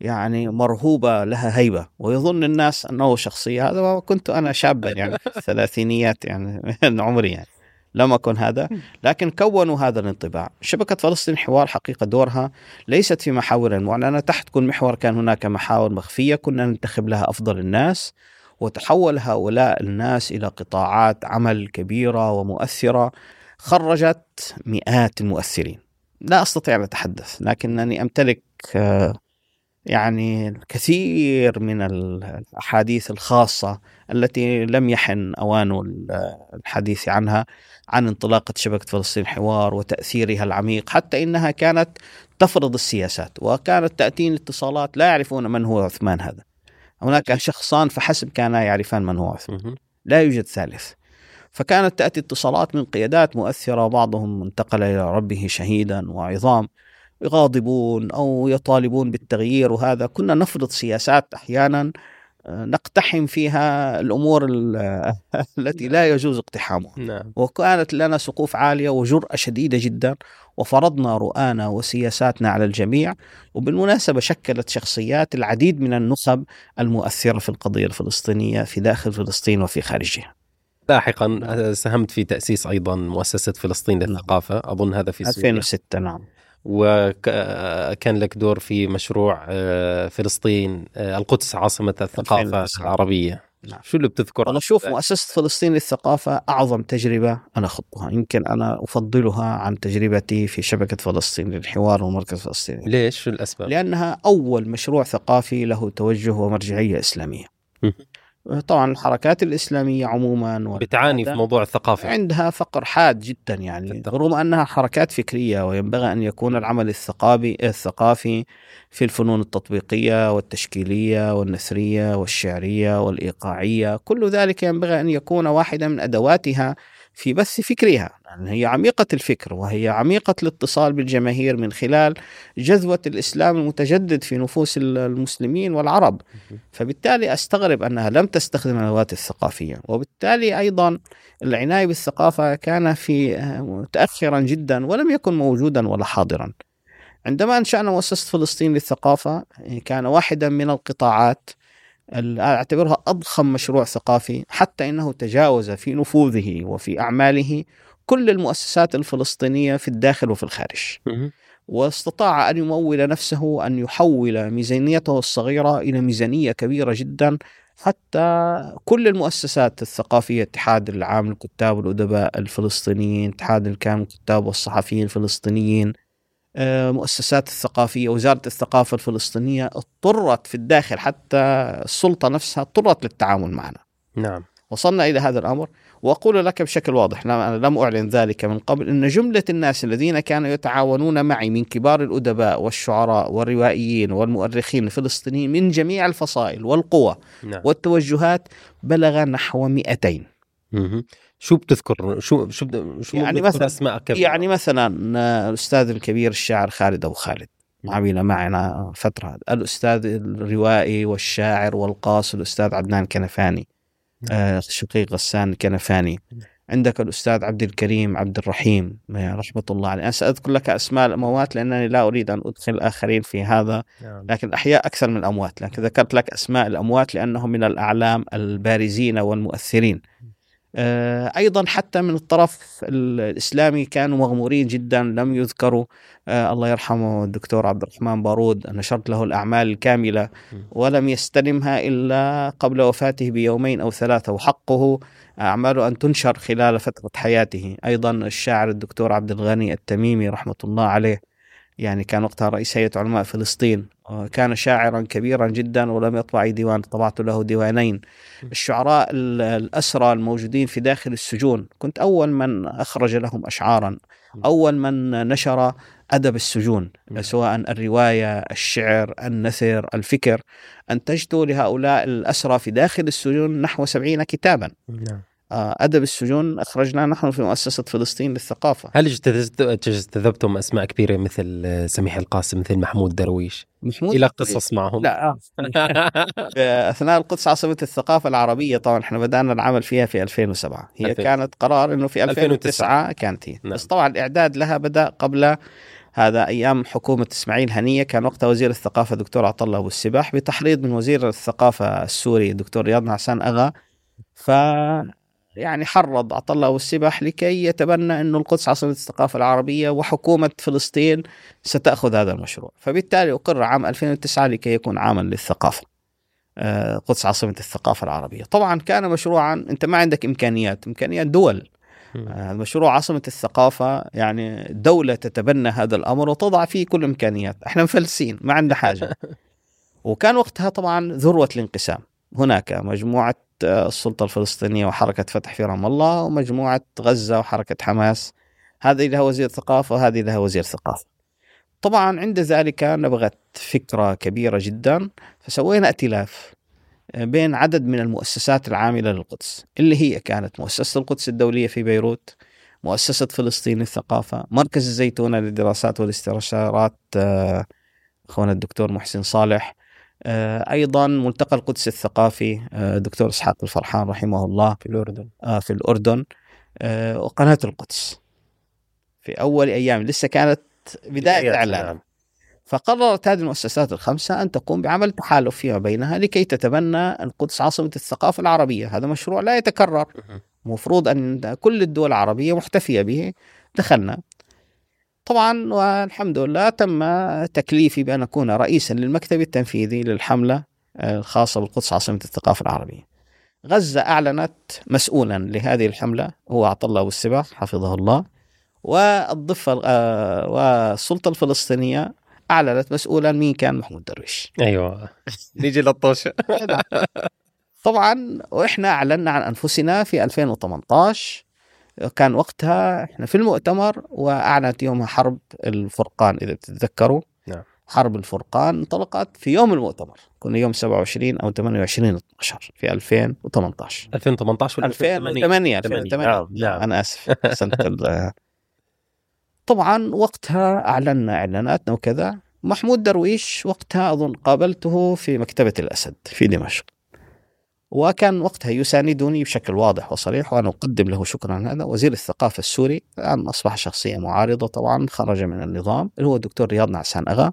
يعني مرهوبة لها هيبة. ويظن الناس أنه شخصية هذا كنت أنا شابا يعني في الثلاثينيات يعني من عمري يعني. لم أكن هذا. لكن كونوا هذا الانطباع. شبكة فلسطين حوار حقيقة دورها ليست في محاور معلنة تحت كل محور كان هناك محاور مخفية كنا ننتخب لها أفضل الناس وتحول هؤلاء الناس إلى قطاعات عمل كبيرة ومؤثرة. خرجت مئات المؤثرين. لا أستطيع أن أتحدث لكنني أمتلك آه، يعني الكثير من الأحاديث الخاصة التي لم يحن أوان الحديث عنها عن انطلاقة شبكة فلسطين الحوار وتأثيرها العميق حتى إنها كانت تفرض السياسات وكانت تأتيني اتصالات لا يعرفون من هو عثمان هذا. هناك شخصان فحسب كانا يعرفان من هو عثمان. لا يوجد ثالث. فكانت تأتي اتصالات من قيادات مؤثرة بعضهم انتقل إلى ربه شهيدا وعظام يغاضبون أو يطالبون بالتغيير وهذا كنا نفرض سياسات أحيانا نقتحم فيها الأمور التي لا يجوز اقتحامها نعم. وكانت لنا سقوف عالية وجرأة شديدة جدا وفرضنا رؤانا وسياساتنا على الجميع وبالمناسبة شكلت شخصيات العديد من النخب المؤثرة في القضية الفلسطينية في داخل فلسطين وفي خارجها لاحقا. ساهمت في تأسيس أيضا مؤسسة فلسطين نعم. للثقافة. أظن هذا في 2006 نعم. وكان لك دور في مشروع آه، فلسطين آه، القدس عاصمة الثقافة العربية. نعم. شو اللي بتذكر أنا أشوف مؤسسة فلسطين للثقافة أعظم تجربة أنا خضتها. يمكن أنا أفضلها عن تجربتي في شبكة فلسطين للحوار ومركز فلسطين. ليش؟ شو الأسباب؟ لأنها أول مشروع ثقافي له توجه ومرجعية إسلامية. طبعا الحركات الإسلامية عموما بتعاني في موضوع الثقافة. عندها فقر حاد جدا يعني رغم أنها حركات فكرية وينبغي أن يكون العمل الثقافي الثقافي في الفنون التطبيقية والتشكيلية والنثرية والشعرية والإيقاعية. كل ذلك ينبغي أن يكون واحدة من أدواتها في بث فكرها يعني هي عميقة الفكر وهي عميقة الاتصال بالجماهير من خلال جذوة الإسلام المتجدد في نفوس المسلمين والعرب. فبالتالي أستغرب أنها لم تستخدم الأدوات الثقافية وبالتالي أيضا العناية بالثقافة كان في متأخرا جدا ولم يكن موجودا ولا حاضرا. عندما أنشأنا مؤسسة فلسطين للثقافة كان واحدا من القطاعات أعتبرها أضخم مشروع ثقافي حتى إنه تجاوز في نفوذه وفي أعماله كل المؤسسات الفلسطينية في الداخل وفي الخارج. واستطاع أن يمول نفسه أن يحول ميزانيته الصغيرة إلى ميزانية كبيرة جدا حتى كل المؤسسات الثقافية اتحاد العام للكتاب والادباء الفلسطينيين، اتحاد الكامل للكتاب والصحفيين الفلسطينيين، مؤسسات الثقافية وزارة الثقافة الفلسطينية اضطرت في الداخل حتى السلطة نفسها اضطرت للتعامل معنا. نعم. وصلنا إلى هذا الأمر وأقول لك بشكل واضح أنا لم أعلن ذلك من قبل إن جملة الناس الذين كانوا يتعاونون معي من كبار الأدباء والشعراء والروائيين والمؤرخين الفلسطينيين من جميع الفصائل والقوى نعم. والتوجهات بلغ نحو 200 شو بتذكر؟ شو شو شو يعني مثلا أسماء كبيرة. يعني مثلا الأستاذ الكبير الشاعر خالد ابو خالد. عمل معنا فترة الأستاذ الروائي والشاعر والقاص الأستاذ عدنان كنفاني. آه، شقيق غسان كنفاني. عندك الأستاذ عبد الكريم عبد الرحيم رحمة الله عليه. أنا سأذكر لك أسماء الأموات لأنني لا أريد أن أدخل الآخرين في هذا نعم. لكن الأحياء أكثر من الأموات. لكن ذكرت لك أسماء الأموات لأنهم من الأعلام البارزين والمؤثرين. آه، أيضا حتى من الطرف الإسلامي كانوا مغمورين جدا لم يذكروا آه، الله يرحمه الدكتور عبد الرحمن بارود نشرت له الأعمال الكاملة ولم يستلمها إلا قبل وفاته بيومين أو ثلاثة وحقه اعماله أن تنشر خلال فترة حياته. أيضا الشاعر الدكتور عبد الغني التميمي رحمة الله عليه يعني كان وقتها رئيس هيئة علماء فلسطين كان شاعرا كبيرا جدا ولم يطبع أي ديوان طبعت له ديوانين. الشعراء الأسرى الموجودين في داخل السجون كنت أول من أخرج لهم أشعارا أول من نشر أدب السجون سواء الرواية الشعر النثر الفكر. أنتجت لهؤلاء الأسرى في داخل السجون نحو سبعين كتابا. آه، أدب السجون أخرجناه نحن في مؤسسة فلسطين للثقافة. هل اجتذبتم أسماء كبيرة مثل سميح القاسم مثل محمود درويش؟ محمود إلى قصص معهم؟ لا آه. أثناء القدس عاصمة الثقافة العربية طبعا إحنا بدأنا العمل فيها في 2007 هي 2000. كانت قرار إنه في 2009, 2009. كانت هي نعم. بس طبعا الإعداد لها بدأ قبل هذا أيام حكومة إسماعيل هنية كان وقتها وزير الثقافة دكتور عطله أبو السباح بتحريض من وزير الثقافة السوري الدكتور رياض نعسان أغا ف يعني حرض عطله والسباح لكي يتبنى أن القدس عاصمة الثقافة العربية وحكومة فلسطين ستأخذ هذا المشروع. فبالتالي أقر عام 2009 لكي يكون عاما للثقافة آه، قدس عاصمة الثقافة العربية. طبعا كان مشروعا أنت ما عندك إمكانيات إمكانيات دول. آه، مشروع عاصمة الثقافة يعني دولة تتبنى هذا الأمر وتضع فيه كل الإمكانيات إحنا مفلسين ما عندنا حاجة. وكان وقتها طبعا ذروة الانقسام. هناك مجموعة السلطة الفلسطينية وحركة فتح في رام الله ومجموعة غزة وحركة حماس. هذه لها وزير ثقافة وهذه لها وزير ثقافة. طبعا عند ذلك نبغت فكرة كبيرة جدا فسوينا ائتلاف بين عدد من المؤسسات العاملة للقدس اللي هي كانت مؤسسة القدس الدولية في بيروت مؤسسة فلسطين للثقافة مركز الزيتونة للدراسات والاستشارات آه، أخونا الدكتور محسن صالح آه، أيضا ملتقى القدس الثقافي آه، دكتور إسحاق الفرحان رحمه الله في الأردن. آه، في الأردن وقناة القدس. في أول أيام لسه كانت بداية إعلان. فقررت هذه المؤسسات الخمسة أن تقوم بعمل تحالف فيما بينها لكي تتبنى القدس عاصمة الثقافة العربية، هذا مشروع لا يتكرر. المفروض أن كل الدول العربية محتفيه به. دخلنا. طبعا والحمد لله تم تكليفي بأن أكون رئيسا للمكتب التنفيذي للحملة الخاصة بالقدس عاصمة الثقافة العربية. غزة أعلنت مسؤولا لهذه الحملة هو عطا الله والسباح حفظه الله. والضفة آه، والسلطة الفلسطينية أعلنت مسؤولا مين كان؟ محمود درويش. أيوة. نيجي للطوشة. طبعا وإحنا أعلنا عن أنفسنا في 2018 كان وقتها إحنا في المؤتمر وأعلنت يومها حرب الفرقان إذا تتذكروا. نعم. حرب الفرقان انطلقت في يوم المؤتمر. كنا يوم 27 أو 28 12 في 2018 2018 ولا 2008 2008 نعم. نعم. أنا آسف. سنه طبعا وقتها أعلنا إعلاناتنا وكذا. محمود درويش وقتها أظن قابلته في مكتبة الأسد في دمشق. وكان وقتها يساندني بشكل واضح وصريح وأنا أقدم له شكرا. هذا وزير الثقافة السوري الآن أصبح شخصية معارضة طبعا خرج من النظام. اللي هو الدكتور رياض نعسان أغا.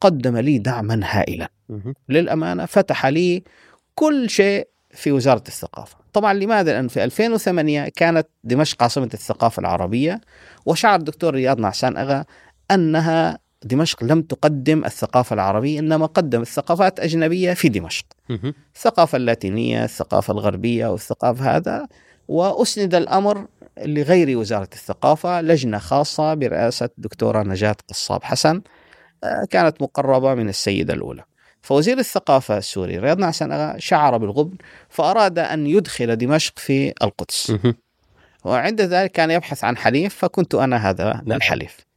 قدم لي دعما هائلا. للأمانة فتح لي كل شيء في وزارة الثقافة. طبعا لماذا لأن في 2008 كانت دمشق عاصمة الثقافة العربية وشعر الدكتور رياض نعسان أغا أنها دمشق لم تقدم الثقافة العربية إنما قدم الثقافات أجنبية في دمشق. الثقافة اللاتينية الثقافة الغربية والثقافة هذا وأسند الأمر لغير وزارة الثقافة لجنة خاصة برئاسة دكتورة نجاة قصاب حسن آه، كانت مقربة من السيدة الأولى. فوزير الثقافة السوري رياض نعسان شعر بالغبن فأراد أن يدخل دمشق في القدس. وعند ذلك كان يبحث عن حليف فكنت أنا هذا نعم. الحليف.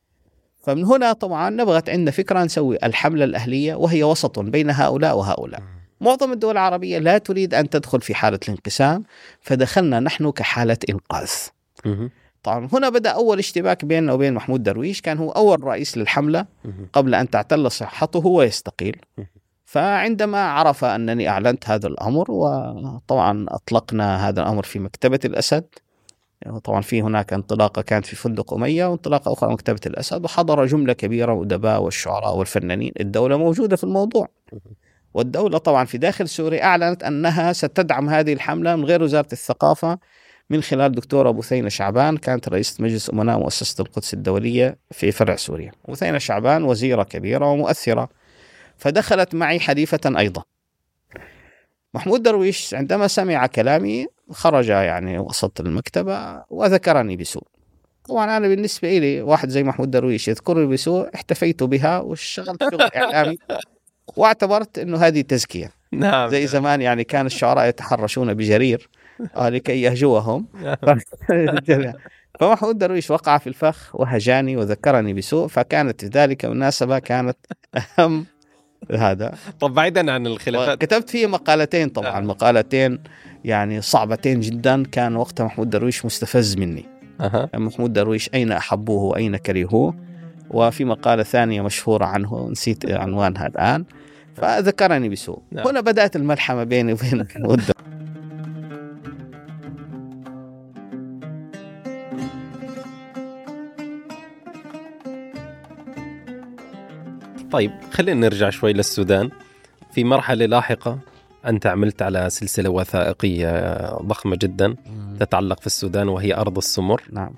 فمن هنا طبعا نبغت عندنا فكرة نسوي الحملة الأهلية وهي وسط بين هؤلاء وهؤلاء. معظم الدول العربية لا تريد أن تدخل في حالة الانقسام فدخلنا نحن كحالة إنقاذ. طبعا هنا بدأ أول اشتباك بيننا وبين محمود درويش كان هو أول رئيس للحملة قبل أن تعتل صحته ويستقيل. فعندما عرف أنني أعلنت هذا الأمر وطبعا أطلقنا هذا الأمر في مكتبة الأسد طبعا في هناك انطلاقة كانت في فندق أمية وانطلاقة أخرى مكتبه الأسد وحضر جملة كبيرة من الادباء والشعراء والفنانين. الدولة موجودة في الموضوع. والدولة طبعا في داخل سوريا أعلنت أنها ستدعم هذه الحملة من غير وزارة الثقافة من خلال دكتورة بثينة شعبان كانت رئيسة مجلس أمناء مؤسسة القدس الدولية في فرع سوريا. بثينة شعبان وزيرة كبيرة ومؤثرة فدخلت معي حديثة أيضا. محمود درويش عندما سمع كلامي خرج يعني وسط المكتبة وذكرني بسوء. طبعا أنا بالنسبة لي واحد زي محمود درويش يذكرني بسوء احتفيت بها واشتغلت شغل إعلامي واعتبرت أنه هذه تزكية. نعم. زي زمان يعني كان الشعراء يتحرشون بجرير آه، لكي يهجوهم. فمحمود درويش وقع في الفخ وهجاني وذكرني بسوء فكانت ذلك مناسبة كانت أهم هذا. طب بعيدا عن الخلافات. كتبت فيه مقالتين طبعا. نعم. مقالتين يعني صعبتين جدا. كان وقتها محمود درويش مستفز مني. أها. محمود درويش أين أحبوه وأين كرهوه؟ وفي مقالة ثانية مشهورة عنه نسيت عنوانها الآن. فذكرني بسوء. نعم. هنا بدأت الملحمة بيني وبين محمود طيب خلينا نرجع شوي للسودان. في مرحلة لاحقة أنت عملت على سلسلة وثائقية ضخمة جدا تتعلق في السودان وهي أرض السمر. نعم.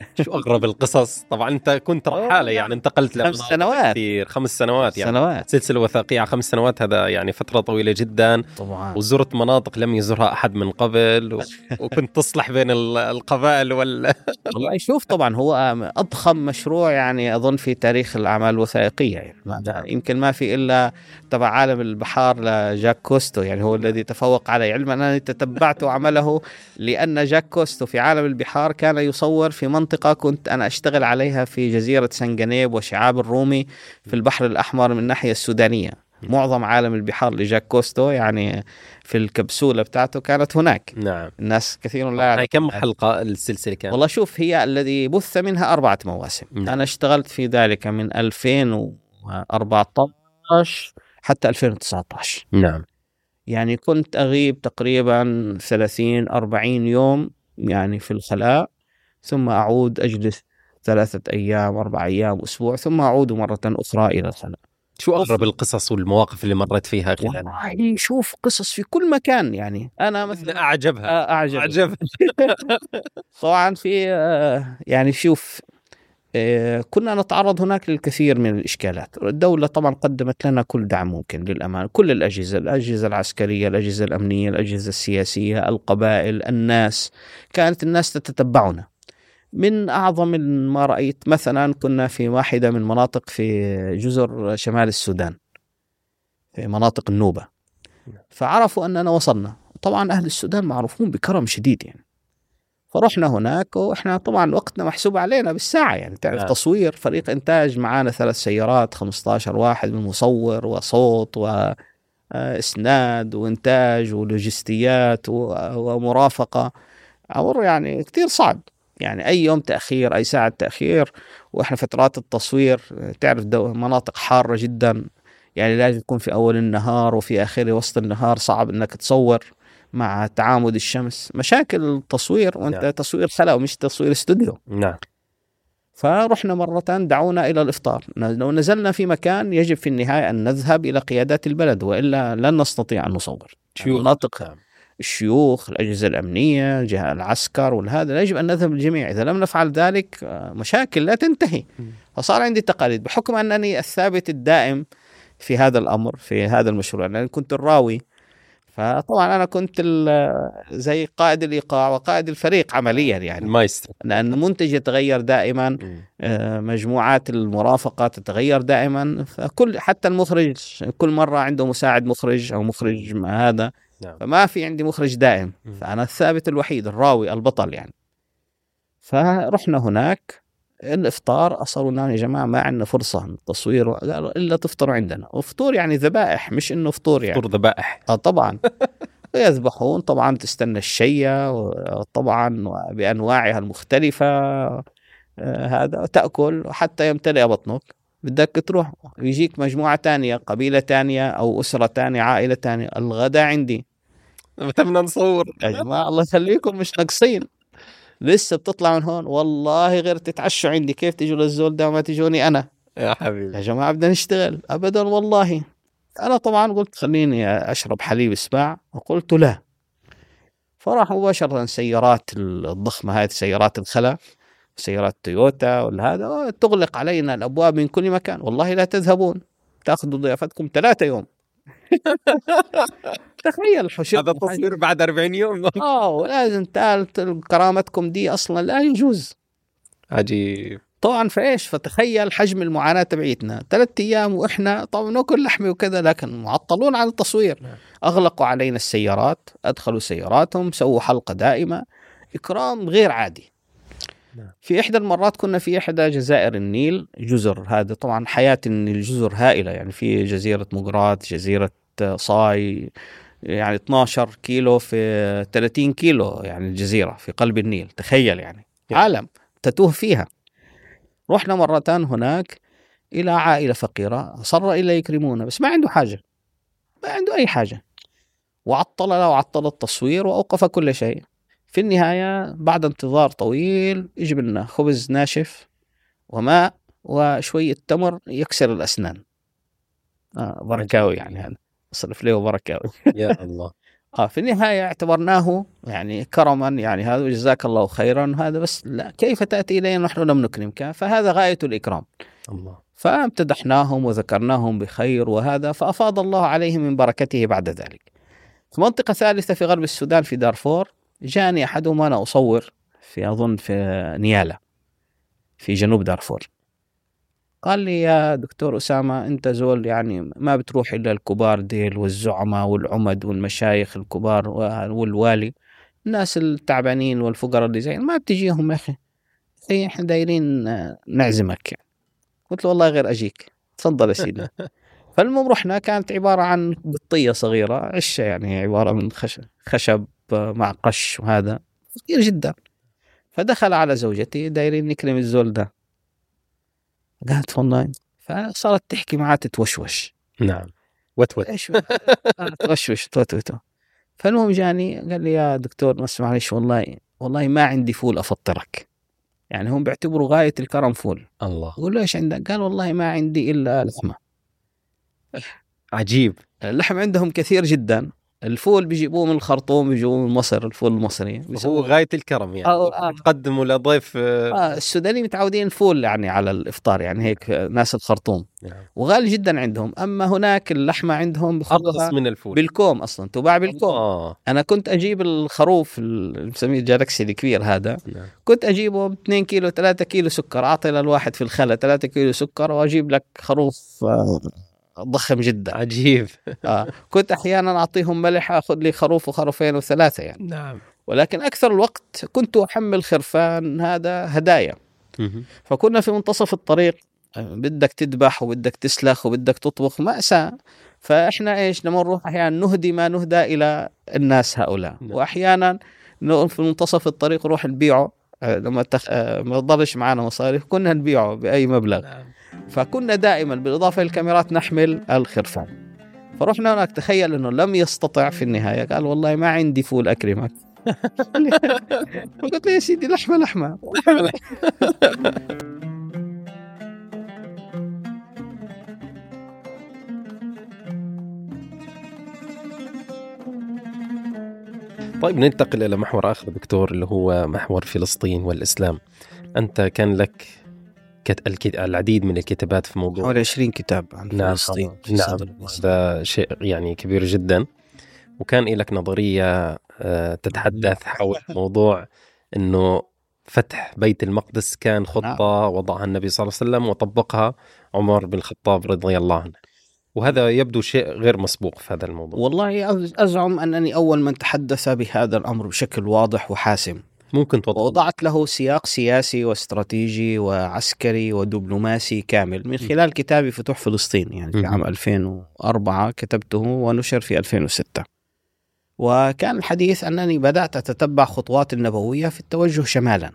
شو أغرب القصص؟ طبعا أنت كنت رحالة يعني انتقلت خمس سنوات. كثير. خمس سنوات يعني. سنوات. سلسلة وثائقية على خمس سنوات هذا يعني فترة طويلة جدا. طبعا. وزرت مناطق لم يزرها أحد من قبل و... وكنت تصلح بين ال- القبائل وال والله شوف طبعا هو أضخم مشروع يعني أظن في تاريخ الأعمال الوثائقية يعني. ما- يمكن ما في إلا تبع عالم البحار لجاك كوستو يعني هو الذي تفوق علي علما انني تتبعت عمله لأن جاك كوستو في عالم البحار كان يصور في منطقة كنت أنا أشتغل عليها في جزيرة سنغنيب وشعاب الرومي في البحر الأحمر من الناحية السودانية. معظم عالم البحار لجاك كوستو يعني في الكبسولة بتاعته كانت هناك. نعم. الناس كثير لا يعرف كم حلقة السلسلة كانت؟ والله شوف هي الذي بث منها أربعة مواسم. نعم. أنا اشتغلت في ذلك من 2014 حتى 2019 نعم. يعني كنت أغيب تقريبا 30 40 يوم يعني في الخلاء. ثم أعود أجلس ثلاثة أيام أربع أيام أسبوع ثم أعود مرة أخرى إلى الخلاء. شو أغرب القصص والمواقف اللي مرت فيها خلال والله شوف قصص في كل مكان يعني. أنا مثلا أعجبها. آه، أعجب أعجبها. طبعا في آه، يعني شوف آه، كنا نتعرض هناك للكثير من الإشكالات. الدولة طبعا قدمت لنا كل دعم ممكن للأمان كل الأجهزة الأجهزة العسكرية الأجهزة الأمنية الأجهزة السياسية القبائل الناس. كانت الناس تتبعنا من أعظم ما رأيت مثلا كنا في واحدة من مناطق في جزر شمال السودان في مناطق النوبة. فعرفوا أننا وصلنا. طبعا أهل السودان معروفون بكرم شديد يعني. فرحنا هناك وإحنا طبعا وقتنا محسوب علينا بالساعة يعني. تعرف نعم. تصوير فريق إنتاج معانا ثلاث سيارات 15 واحد من مصور وصوت واسناد وإنتاج ولوجستيات ومرافقة. أمر يعني كثير صعب. يعني أي يوم تأخير أي ساعة تأخير وإحنا فترات التصوير تعرف دو مناطق حارة جدا يعني لازم تكون في أول النهار وفي اخره وسط النهار صعب إنك تصور مع تعامد الشمس. مشاكل التصوير وأنت نعم. تصوير خلا مش تصوير استوديو. نعم. فرحنا مرة دعونا إلى الإفطار. لو نزلنا في مكان يجب في النهاية أن نذهب إلى قيادات البلد وإلا لن نستطيع أن نصور. شو مناطق نعم. الشيوخ الأجهزة الأمنية جهة العسكر والهذا. يجب أن نذهب الجميع إذا لم نفعل ذلك آه، مشاكل لا تنتهي. فصار عندي تقاليد. بحكم أنني الثابت الدائم في هذا الأمر في هذا المشروع. لأن كنت الراوي فطبعا أنا كنت ال- زي قائد الإيقاع وقائد الفريق عمليا يعني. المايسترو لأن المنتج يتغير دائما. آه، مجموعات المرافقة تتغير دائما. فكل حتى المخرج كل مرة عنده مساعد مخرج أو مخرج مع هذا نعم. فما في عندي مخرج دائم. مم. فأنا الثابت الوحيد الراوي البطل يعني. فرحنا هناك. الإفطار اصروا لنا يا جماعة ما عندنا فرصة للتصوير قالوا إلا تفطروا عندنا. وفطور يعني ذبائح مش إنه فطور يعني. فطور ذبائح. آه طبعا. ويذبحون طبعا تستنى الشية طبعا بأنواعها المختلفة آه، هذا تأكل حتى يمتلئ بطنك. بدك تروح يجيك مجموعة تانية قبيلة تانية أو أسرة تانية عائلة تانية. الغداء عندي. بدنا نصور. يا جماعة الله يخليكم مش ناقصين. لسه بتطلع من هون؟ والله غير تتعشوا عندي. كيف تجوا للزول ده وما تجوني أنا؟ يا حبيبي. يا جماعة بدنا نشتغل. أبدا والله. أنا طبعا قلت خليني أشرب حليب إسباع وقلت لا. فراح مباشرة سيارات الضخمة هذه سيارات الخلا سيارات تويوتا ولا هذا تغلق علينا الأبواب من كل مكان. والله لا تذهبون. تأخذوا ضيافتكم ثلاثة يوم. تخيل حشو هذا تصوير بعد 40 يوم. آه لازم كرامتكم دي أصلا لا يجوز. عجيب. طبعا فايش فتخيل حجم المعاناة تبعيتنا. ثلاث أيام وإحنا طبعا ناكل لحمه وكذا لكن معطلون عن التصوير. نعم. أغلقوا علينا السيارات أدخلوا سياراتهم سووا حلقة دائمة. إكرام غير عادي. في إحدى المرات كنا في إحدى جزائر النيل جزر هذا طبعا حياة الجزر هائلة يعني في جزيرة مقراط جزيرة صاي يعني 12 كيلو في 30 كيلو يعني الجزيرة في قلب النيل تخيل يعني عالم تتوه فيها. رحنا مرتان هناك إلى عائلة فقيرة أصر إلا يكرمونا بس ما عنده حاجة ما عنده أي حاجة. وعطل وعطل التصوير وأوقف كل شيء. في النهاية بعد انتظار طويل يجيب لنا خبز ناشف وماء وشوية تمر يكسر الأسنان. آه بركاوي يعني هذا. اصرف له بركاوي يا الله. آه في النهاية اعتبرناه يعني كرما يعني هذا وجزاك الله خيرا هذا بس لا كيف تأتي إلينا نحن لم نكرمك؟ فهذا غاية الإكرام. الله. فامتدحناهم وذكرناهم بخير وهذا فأفاض الله عليهم من بركته بعد ذلك. في منطقة ثالثة في غرب السودان في دارفور جاني أحدهم وأنا أصور في أظن في نيالا في جنوب دارفور. قال لي يا دكتور أسامة أنت زول يعني ما بتروح إلا الكبار ديل والزعماء والعمد والمشايخ الكبار والوالي الناس التعبانين والفقراء اللي زي ما بتجيهم يا أخي. إيه، إحنا دايرين نعزمك يعني. قلت له والله غير أجيك تفضل يا سيدي. فالمهم رحنا كانت عبارة عن بطية صغيرة عشة يعني عبارة من خشب. مع قش وهذا كثير جدا. فدخل على زوجتي دايرين نكرم الزول ده. قالت والله فصارت تحكي معاه تتوشوش. نعم. وتوت إيش آه، توشوش توتوتو فالمهم جاني قال لي يا دكتور بس معلش والله والله ما عندي فول أفطرك. يعني هم بيعتبروا غاية الكرم فول. الله. قول له إيش عندك؟ قال والله ما عندي إلا لحمة. عجيب. اللحم عندهم كثير جدا. الفول بيجيبوه من الخرطوم بيجيبوه من مصر الفول المصري. هو غاية الكرم يعني. آه آه. تقدموا لضيف آه, آه السودانيين متعودين الفول يعني على الإفطار يعني هيك ناس الخرطوم. يعني. وغالي جدا عندهم. أما هناك اللحمة عندهم ارخص من الفول. بالكوم أصلا تباع بالكوم. آه. أنا كنت أجيب الخروف اللي بنسميه ال Galaxy الكبير هذا. نعم. كنت أجيبه ب 2 كيلو 3 كيلو سكر. أعطي للواحد في الخلا 3 كيلو سكر وأجيب لك خروف آه ضخم جدا. عجيب. آه. كنت أحيانا أعطيهم ملح آخذ لي خروف وخروفين وثلاثة يعني. نعم. ولكن أكثر الوقت كنت أحمل خرفان هذا هدايا. فكنا في منتصف الطريق بدك تذبح وبدك تسلخ وبدك تطبخ مأساة فإحنا إيش لما نروح أحيانا نهدي ما نهدى إلى الناس هؤلاء. نعم. واحيانا في منتصف الطريق نروح نبيعه. آه، لما تخ... آه، ما ضلش معنا مصاريف كنا نبيعه بأي مبلغ. نعم. فكنا دائما بالإضافة للكاميرات نحمل الخرفان. فرحنا هناك تخيل أنه لم يستطع في النهاية. قال والله ما عندي فول أكرمك قلت له يا سيدي لحمة لحمة. طيب ننتقل إلى محور آخر دكتور اللي هو محور فلسطين والإسلام. أنت كان لك العديد من الكتابات في موضوع حوالي 20 كتاب عن نعم فلسطين نعم. هذا شيء يعني كبير جدا. وكان لك نظرية آه، تتحدث حول موضوع أنه فتح بيت المقدس كان نعم. خطة وضعها النبي صلى الله عليه وسلم وطبقها عمر بن الخطاب رضي الله عنه. وهذا يبدو شيء غير مسبوق في هذا الموضوع. والله أزعم أنني أول من تحدث بهذا الأمر بشكل واضح وحاسم. ممكن توضح وضعت له سياق سياسي واستراتيجي وعسكري ودبلوماسي كامل من خلال كتابي فتوح فلسطين يعني في عام 2004 كتبته ونشر في 2006 وكان الحديث أنني بدأت أتتبع خطوات النبوية في التوجه شمالا.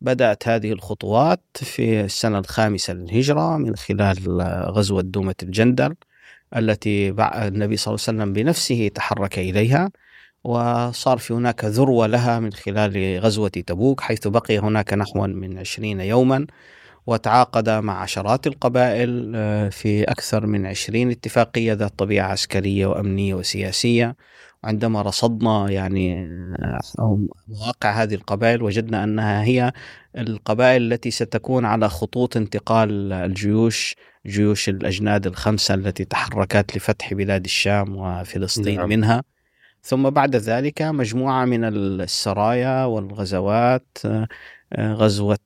بدأت هذه الخطوات في السنة الخامسة للهجرة من خلال غزوة دومة الجندل التي النبي صلى الله عليه وسلم بنفسه تحرك إليها. وصار في هناك ذروة لها من خلال غزوة تبوك حيث بقي هناك نحو من عشرين يوما وتعاقد مع عشرات القبائل آه، في أكثر من عشرين اتفاقية ذات طبيعة عسكرية وأمنية وسياسية عندما رصدنا يعني آه، مواقع هذه القبائل وجدنا أنها هي القبائل التي ستكون على خطوط انتقال الجيوش جيوش الأجناد الخمسة التي تحركت لفتح بلاد الشام وفلسطين نعم. منها ثم بعد ذلك مجموعة من السرايا والغزوات آه، غزوة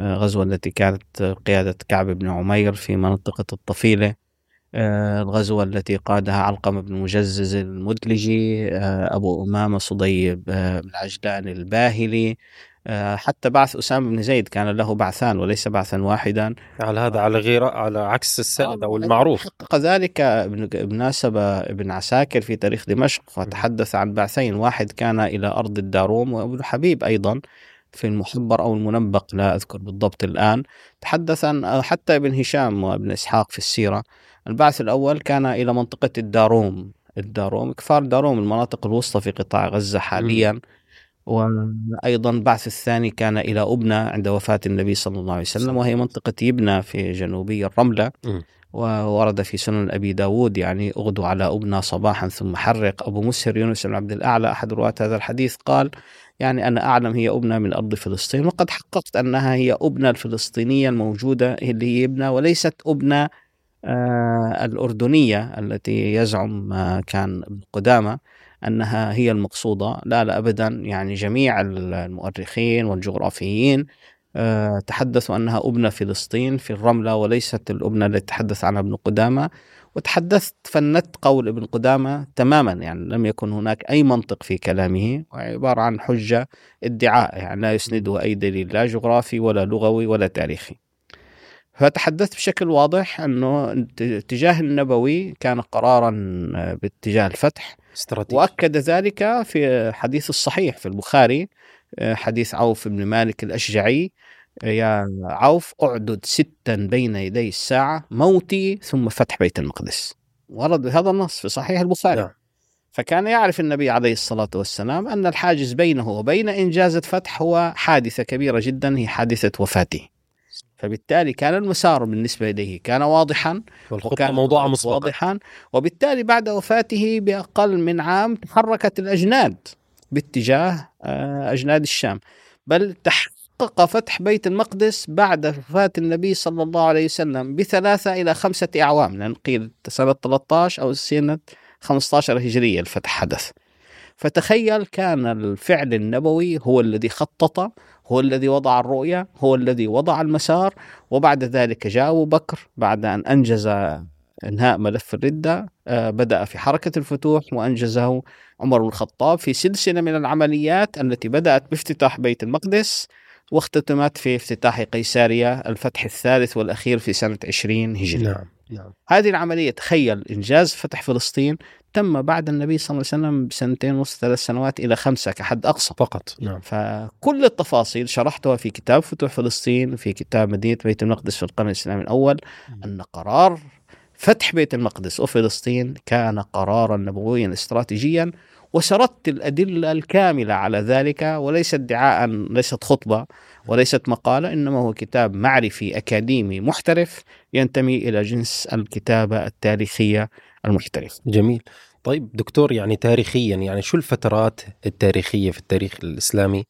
غزوة التي كانت قيادة كعب بن عمير في منطقة الطفيلة آه، الغزوة التي قادها علقم بن مجزز المدلجي آه، أبو أمامة صديب آه، بن عجلان الباهلي حتى بعث أسامة بن زيد كان له بعثان وليس بعثا واحدا. على هذا على غير على عكس السائد أو المعروف. حقق ذلك ابن ناسب ابن عساكر في تاريخ دمشق فتحدث عن بعثين. واحد كان إلى أرض الداروم وابن حبيب أيضا في المحبر أو المنبق لا أذكر بالضبط الآن. تحدث عن حتى ابن هشام وابن إسحاق في السيرة. البعث الأول كان إلى منطقة الداروم. الداروم كفار داروم المناطق الوسطى في قطاع غزة حاليا. وأيضا البعث الثاني كان إلى أبنى عند وفاة النبي صلى الله عليه وسلم وهي منطقة يبنى في جنوبي الرملة وورد في سنن أبي داود يعني أغدوا على أبنى صباحا ثم حرق. أبو مسهر يونس بن عبد الأعلى أحد رواة هذا الحديث قال يعني أنا أعلم هي أبنى من أرض فلسطين وقد حققت أنها هي أبنى الفلسطينية الموجودة اللي هي ابنة وليست أبنى آه الأردنية التي يزعم آه كان ابن قدامة. أنها هي المقصودة. لا لا أبدا. يعني جميع المؤرخين والجغرافيين آه تحدثوا أنها أبنى فلسطين في الرملة وليست الأبنى التي تحدث عنها ابن قدامة. وتحدثت فندت قول ابن قدامة تماما. يعني لم يكن هناك أي منطق في كلامه. وعبارة عن حجة ادعاء. يعني لا يسنده أي دليل لا جغرافي ولا لغوي ولا تاريخي. فتحدثت بشكل واضح أنه اتجاه النبوي كان قرارا باتجاه الفتح. استراتيجي. وأكد ذلك في حديث الصحيح في البخاري حديث عوف بن مالك الأشجعي يا عوف أعدد ستا بين يدي الساعة موتي ثم فتح بيت المقدس ورد هذا النص في صحيح البخاري نعم. فكان يعرف النبي عليه الصلاة والسلام أن الحاجز بينه وبين إنجاز الفتح هو حادثة كبيرة جدا هي حادثة وفاته فبالتالي كان المسار بالنسبة إليه كان واضحا وكان موضوع مسبقا واضحا. وبالتالي بعد وفاته بأقل من عام تحركت الأجناد باتجاه آه، أجناد الشام. بل حقق فتح بيت المقدس بعد وفاة النبي صلى الله عليه وسلم بثلاثة إلى خمسة أعوام لأن قيل سنة 13 أو سنة 15 هجرية الفتح حدث. فتخيل كان الفعل النبوي هو الذي خطط هو الذي وضع الرؤية هو الذي وضع المسار وبعد ذلك جاء أبو بكر بعد أن أنجز إنهاء ملف الردة آه، بدأ في حركة الفتوح وأنجزه عمر الخطاب في سلسلة من العمليات التي بدأت بافتتاح بيت المقدس واختتمت في افتتاح قيساريا الفتح الثالث والأخير في سنة 20 هجري نعم. نعم. هذه العملية تخيل إنجاز فتح فلسطين تم بعد النبي صلى الله عليه وسلم بسنتين ونص ثلاث سنوات إلى خمسة كحد أقصى. فقط نعم. فكل التفاصيل شرحتها في كتاب فتوح فلسطين في كتاب مدينة بيت المقدس في القرن الإسلامي الأول. أن قرار فتح بيت المقدس وفلسطين كان قرارا نبويا استراتيجيا وسردت الأدلة الكاملة على ذلك وليس ادعاء ليست خطبة وليست مقالة إنما هو كتاب معرفي أكاديمي محترف ينتمي إلى جنس الكتابة التاريخية المحترف. جميل. طيب دكتور يعني تاريخيا يعني شو الفترات التاريخية في التاريخ الإسلامي؟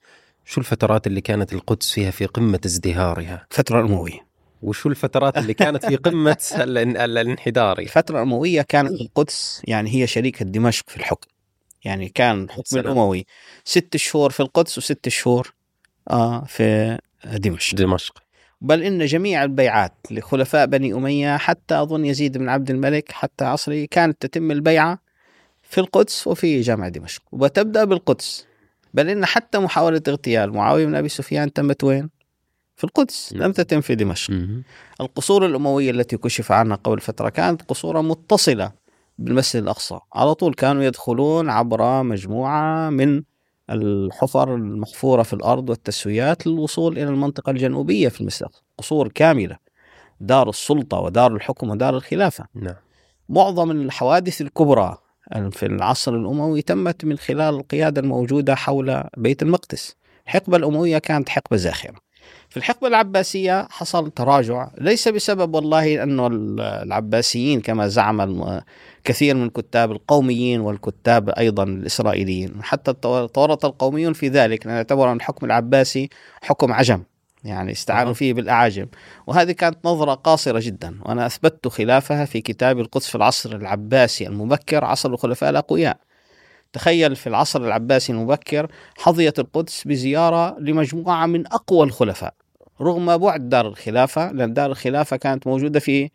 شو الفترات اللي كانت القدس فيها في قمة ازدهارها؟ الفترة الأموية. وشو الفترات اللي كانت في قمة الانحدار؟ الفترة الأموية كانت القدس يعني هي شريكة دمشق في الحكم. يعني كان حكم الأموي. ست شهور في القدس وست شهور آه في دمشق. دمشق. بل إن جميع البيعات لخلفاء بني أمية حتى أظن يزيد بن عبد الملك حتى عصره كانت تتم البيعة في القدس وفي جامع دمشق. وتبدأ بالقدس. بل إن حتى محاولة اغتيال معاوية بن أبي سفيان تمت وين؟ في القدس. لم تتم في دمشق. القصور الأموية التي كشف عنها قبل فترة كانت قصورا متصلة بالمسجد الأقصى. على طول كانوا يدخلون عبر مجموعة من الحفر المحفورة في الأرض والتسويات للوصول إلى المنطقة الجنوبية في المسجد قصور كاملة. دار السلطة ودار الحكم ودار الخلافة. نعم. معظم الحوادث الكبرى في العصر الأموي تمت من خلال القيادة الموجودة حول بيت المقدس. الحقبة الأموية كانت حقبة زاخرة. في الحقبة العباسية حصل تراجع ليس بسبب والله أن العباسيين كما زعم كثير من الكتاب القوميين والكتاب أيضا الإسرائيليين حتى تورط القوميون في ذلك لأن يعتبر أن الحكم العباسي حكم عجم يعني استعانوا فيه بالأعاجم. وهذه كانت نظرة قاصرة جدا وأنا أثبتت خلافها في كتاب القدس في العصر العباسي المبكر عصر الخلفاء الأقوياء. تخيل في العصر العباسي المبكر حظيت القدس بزيارة لمجموعة من أقوى الخلفاء رغم بعد دار الخلافة لأن دار الخلافة كانت موجودة في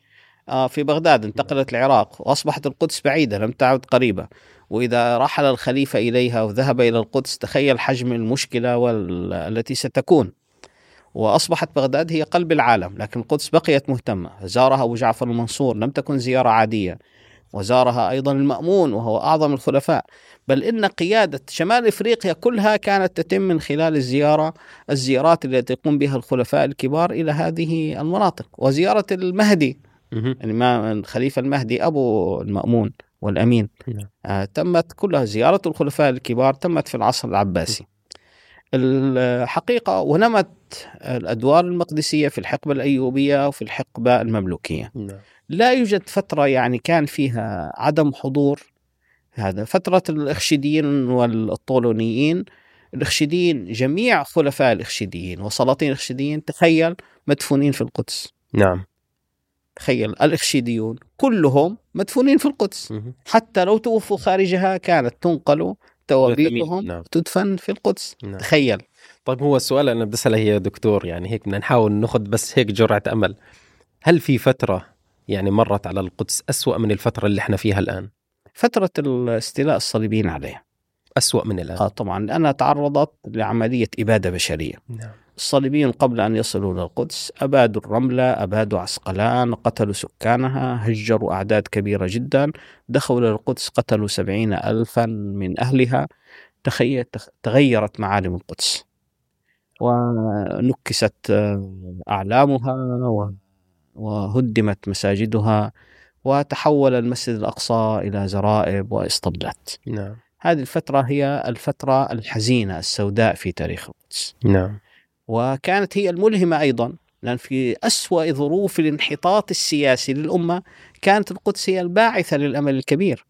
آه، في بغداد انتقلت العراق وأصبحت القدس بعيدة لم تعد قريبة. وإذا رحل الخليفة إليها وذهب إلى القدس تخيل حجم المشكلة التي ستكون. وأصبحت بغداد هي قلب العالم لكن القدس بقيت مهتمة. زارها أبو جعفر المنصور لم تكن زيارة عادية. وزارها أيضا المأمون وهو أعظم الخلفاء. بل إن قيادة شمال إفريقيا كلها كانت تتم من خلال الزيارة الزيارات التي يقوم بها الخلفاء الكبار إلى هذه المناطق. وزيارة المهدي يعني الخليفة المهدي أبو المأمون والأمين. نعم. آه تمت كلها زيارة الخلفاء الكبار تمت في العصر العباسي. الحقيقة ونمت الأدوار المقدسية في الحقبة الأيوبية وفي الحقبة المملوكية. نعم. لا يوجد فترة يعني كان فيها عدم حضور هذا. فترة الإخشيديين والطولونيين الإخشيديين جميع خلفاء الإخشيديين وسلاطين الإخشيديين تخيل مدفونين في القدس. نعم. تخيل الإخشيديون كلهم مدفونين في القدس. حتى لو توفوا خارجها كانت تنقل توابيتهم نعم. تدفن في القدس. نعم. تخيل. طيب هو السؤال أنا بدي اساله يا دكتور يعني هيك بدنا نحاول ناخذ بس هيك جرعة أمل. هل في فترة يعني مرت على القدس أسوأ من الفترة اللي إحنا فيها الآن؟ فترة الاستيلاء الصليبيين عليها. أسوأ من الآن. آه طبعا لأنها تعرضت لعملية إبادة بشرية. نعم. الصليبيون قبل أن يصلوا إلى القدس أبادوا الرملة أبادوا عسقلان قتلوا سكانها هجروا أعداد كبيرة جدا دخلوا إلى القدس قتلوا سبعين ألفا من أهلها تغيرت معالم القدس ونكست أعلامها وهدمت مساجدها وتحول المسجد الأقصى إلى زرائب وإسطبلات نعم. هذه الفترة هي الفترة الحزينة السوداء في تاريخ القدس نعم. وكانت هي الملهمة أيضا لأن في أسوأ ظروف الانحطاط السياسي للأمة كانت القدس هي الباعثة للأمل الكبير.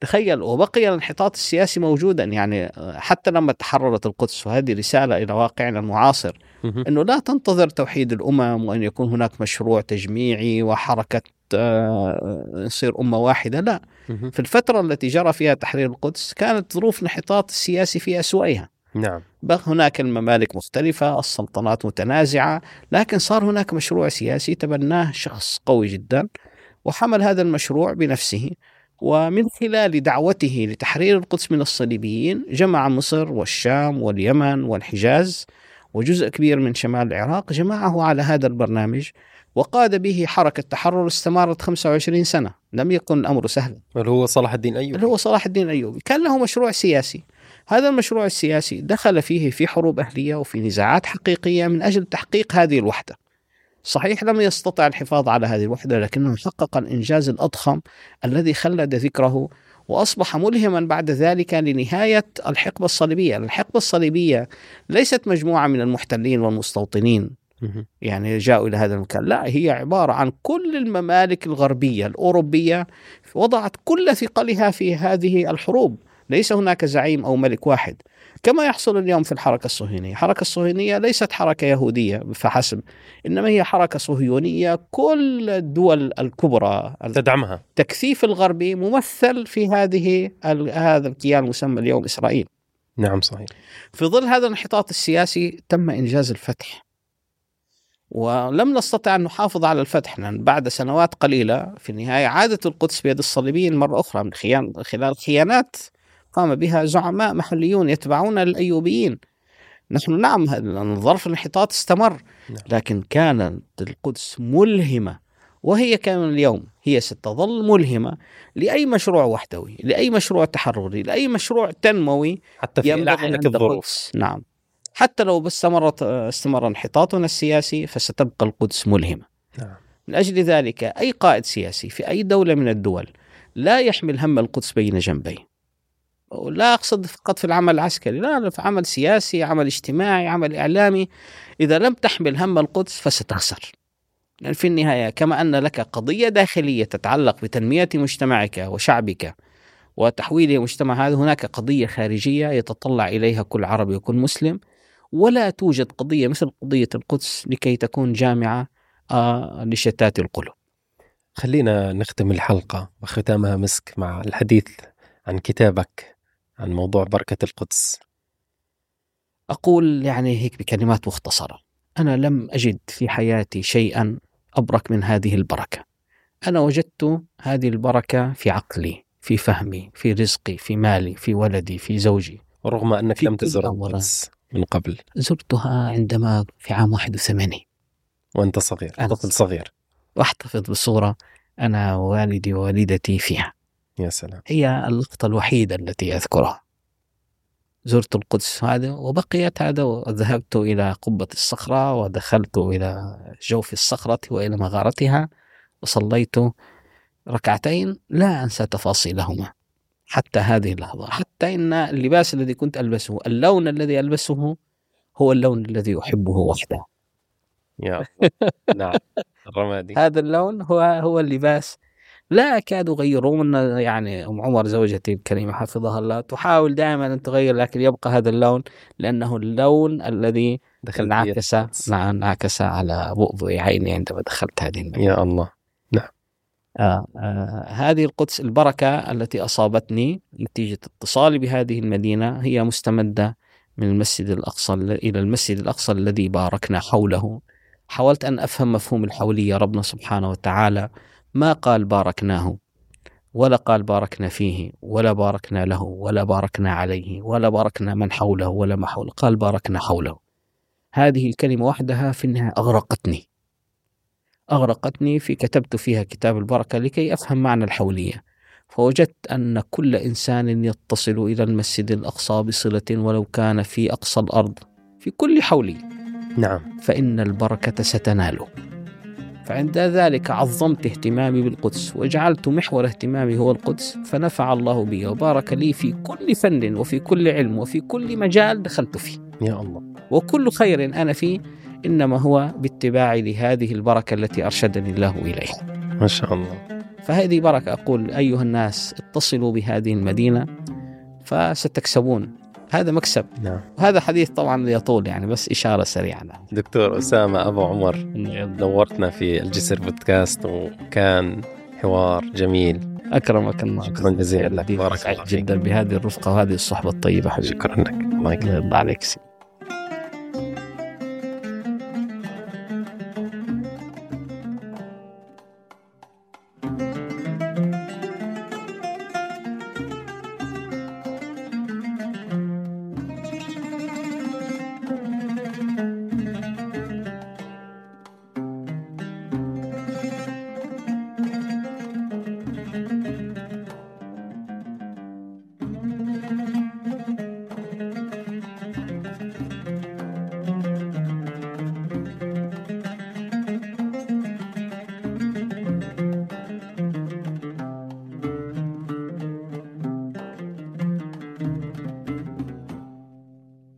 تخيل وبقي الانحطاط السياسي موجودا يعني حتى لما تحررت القدس وهذه رسالة إلى واقعنا المعاصر أنه لا تنتظر توحيد الأمم وأن يكون هناك مشروع تجميعي وحركة آه، نصير أمة واحدة لا. في الفترة التي جرى فيها تحرير القدس كانت ظروف الانحطاط السياسي في أسوأها. نعم. هناك الممالك مختلفة السلطنات متنازعة لكن صار هناك مشروع سياسي تبناه شخص قوي جدا وحمل هذا المشروع بنفسه ومن خلال دعوته لتحرير القدس من الصليبيين جمع مصر والشام واليمن والحجاز وجزء كبير من شمال العراق جمعه على هذا البرنامج وقاد به حركة تحرر استمرت 25 سنة. لم يكن الأمر سهلا. اللي هو صلاح الدين أيوبي؟ اللي هو صلاح الدين أيوبي؟ كان له مشروع سياسي. هذا المشروع السياسي دخل فيه في حروب أهلية وفي نزاعات حقيقية من أجل تحقيق هذه الوحدة. صحيح لم يستطع الحفاظ على هذه الوحدة لكنه حقق الإنجاز الأضخم الذي خلد ذكره وأصبح ملهما بعد ذلك لنهاية الحقبة الصليبية. الحقبة الصليبية ليست مجموعة من المحتلين والمستوطنين. يعني جاءوا إلى هذا المكان. لا هي عبارة عن كل الممالك الغربية الأوروبية وضعت كل ثقلها في هذه الحروب. ليس هناك زعيم أو ملك واحد كما يحصل اليوم في الحركة الصهيونية، الحركه الصهيونية ليست حركة يهودية فحسب، إنما هي حركة صهيونية كل الدول الكبرى تدعمها التكثيف الغربي ممثل في هذه هذا الكيان المسمى اليوم إسرائيل. نعم صحيح. في ظل هذا الانحطاط السياسي تم إنجاز الفتح. ولم نستطع أن نحافظ على الفتح لأن بعد سنوات قليلة في النهاية عادت القدس بيد الصليبيين مرة أخرى من خلال خيانات قام بها زعماء محليون يتبعون الأيوبيين. نحن نعم ظرف الانحطاط استمر نعم. لكن كانت القدس ملهمة وهي كان اليوم هي ستظل ملهمة لأي مشروع وحدوي لأي مشروع تحرري لأي مشروع تنموي حتى في عند الظروف. نعم. حتى لو استمرت استمر انحطاطنا السياسي فستبقى القدس ملهمة. نعم. من أجل ذلك أي قائد سياسي في أي دولة من الدول لا يحمل هم القدس بين جنبيه. لا أقصد فقط في العمل العسكري لا في عمل سياسي عمل اجتماعي عمل إعلامي. إذا لم تحمل هم القدس فستخسر. لأن في النهاية كما أن لك قضية داخلية تتعلق بتنمية مجتمعك وشعبك وتحويل مجتمع هذا هناك قضية خارجية يتطلع إليها كل عربي وكل مسلم. ولا توجد قضية مثل قضية القدس لكي تكون جامعة آه لشتات القلوب. خلينا نختم الحلقة وختامها مسك مع الحديث عن كتابك. عن موضوع بركة القدس. أقول يعني هيك بكلمات مختصرة. أنا لم أجد في حياتي شيئا أبرك من هذه البركة. أنا وجدت هذه البركة في عقلي في فهمي في رزقي في مالي في ولدي في زوجي. رغم أنك لم تزر. القدس من قبل. زرتها عندما في عام 81 وأنت صغير أنا طفل صغير. وأحتفظ بصورة أنا ووالدي ووالدتي فيها. يا سلام. هي اللقطة الوحيدة التي أذكرها. زرت القدس هذا وبقيت هذا وذهبت إلى قبة الصخرة ودخلت إلى جوف الصخرة وإلى مغارتها وصليت ركعتين لا أنسى تفاصيلهما. حتى هذه اللحظة. حتى إن اللباس الذي كنت ألبسه اللون الذي ألبسه هو اللون الذي أحبه وحده. يا. نعم. الرمادي. هذا اللون هو هو اللباس لا أكاد اغيره من يعني أم عمر زوجتي الكريمة حفظها الله تحاول دائما أن تغير لكن يبقى هذا اللون لأنه اللون الذي انعكس. نعم انعكس على بؤبؤ عيني عندما دخلت هذه المدينة يا الله. آه آه هذه القدس البركة التي أصابتني نتيجة اتصالي بهذه المدينة هي مستمدة من المسجد الأقصى إلى المسجد الأقصى الذي باركنا حوله. حاولت أن أفهم مفهوم الحولية ربنا سبحانه وتعالى ما قال باركناه ولا قال باركنا فيه ولا باركنا له ولا باركنا عليه ولا باركنا من حوله ولا ما حوله قال باركنا حوله. هذه الكلمة وحدها في النهاية أغرقتني. أغرقتني في كتبت فيها كتاب البركة لكي أفهم معنى الحولية. فوجدت أن كل إنسان يتصل إلى المسجد الأقصى بصلة ولو كان في أقصى الأرض في كل حولية نعم. فإن البركة ستناله فعند ذلك عظمت اهتمامي بالقدس وجعلت محور اهتمامي هو القدس فنفع الله بي وبارك لي في كل فن وفي كل علم وفي كل مجال دخلت فيه. يا الله. وكل خير أنا فيه إنما هو باتباعي لهذه البركة التي أرشدني الله إليها ما شاء الله. فهذه بركة أقول أيها الناس اتصلوا بهذه المدينة فستكسبون هذا مكسب. نعم. وهذا حديث طبعا يطول يعني بس إشارة سريعة. دكتور أسامة أبو عمر. نورتنا في الجسر بودكاست وكان حوار جميل. أكرمك الله. شكرا جزيلا لك. بارك الله جدا بهذه الرفقة وهذه الصحبة الطيبة حبيبي. شكرا لك. الله يكرمك. الله يرضى عليك سيدي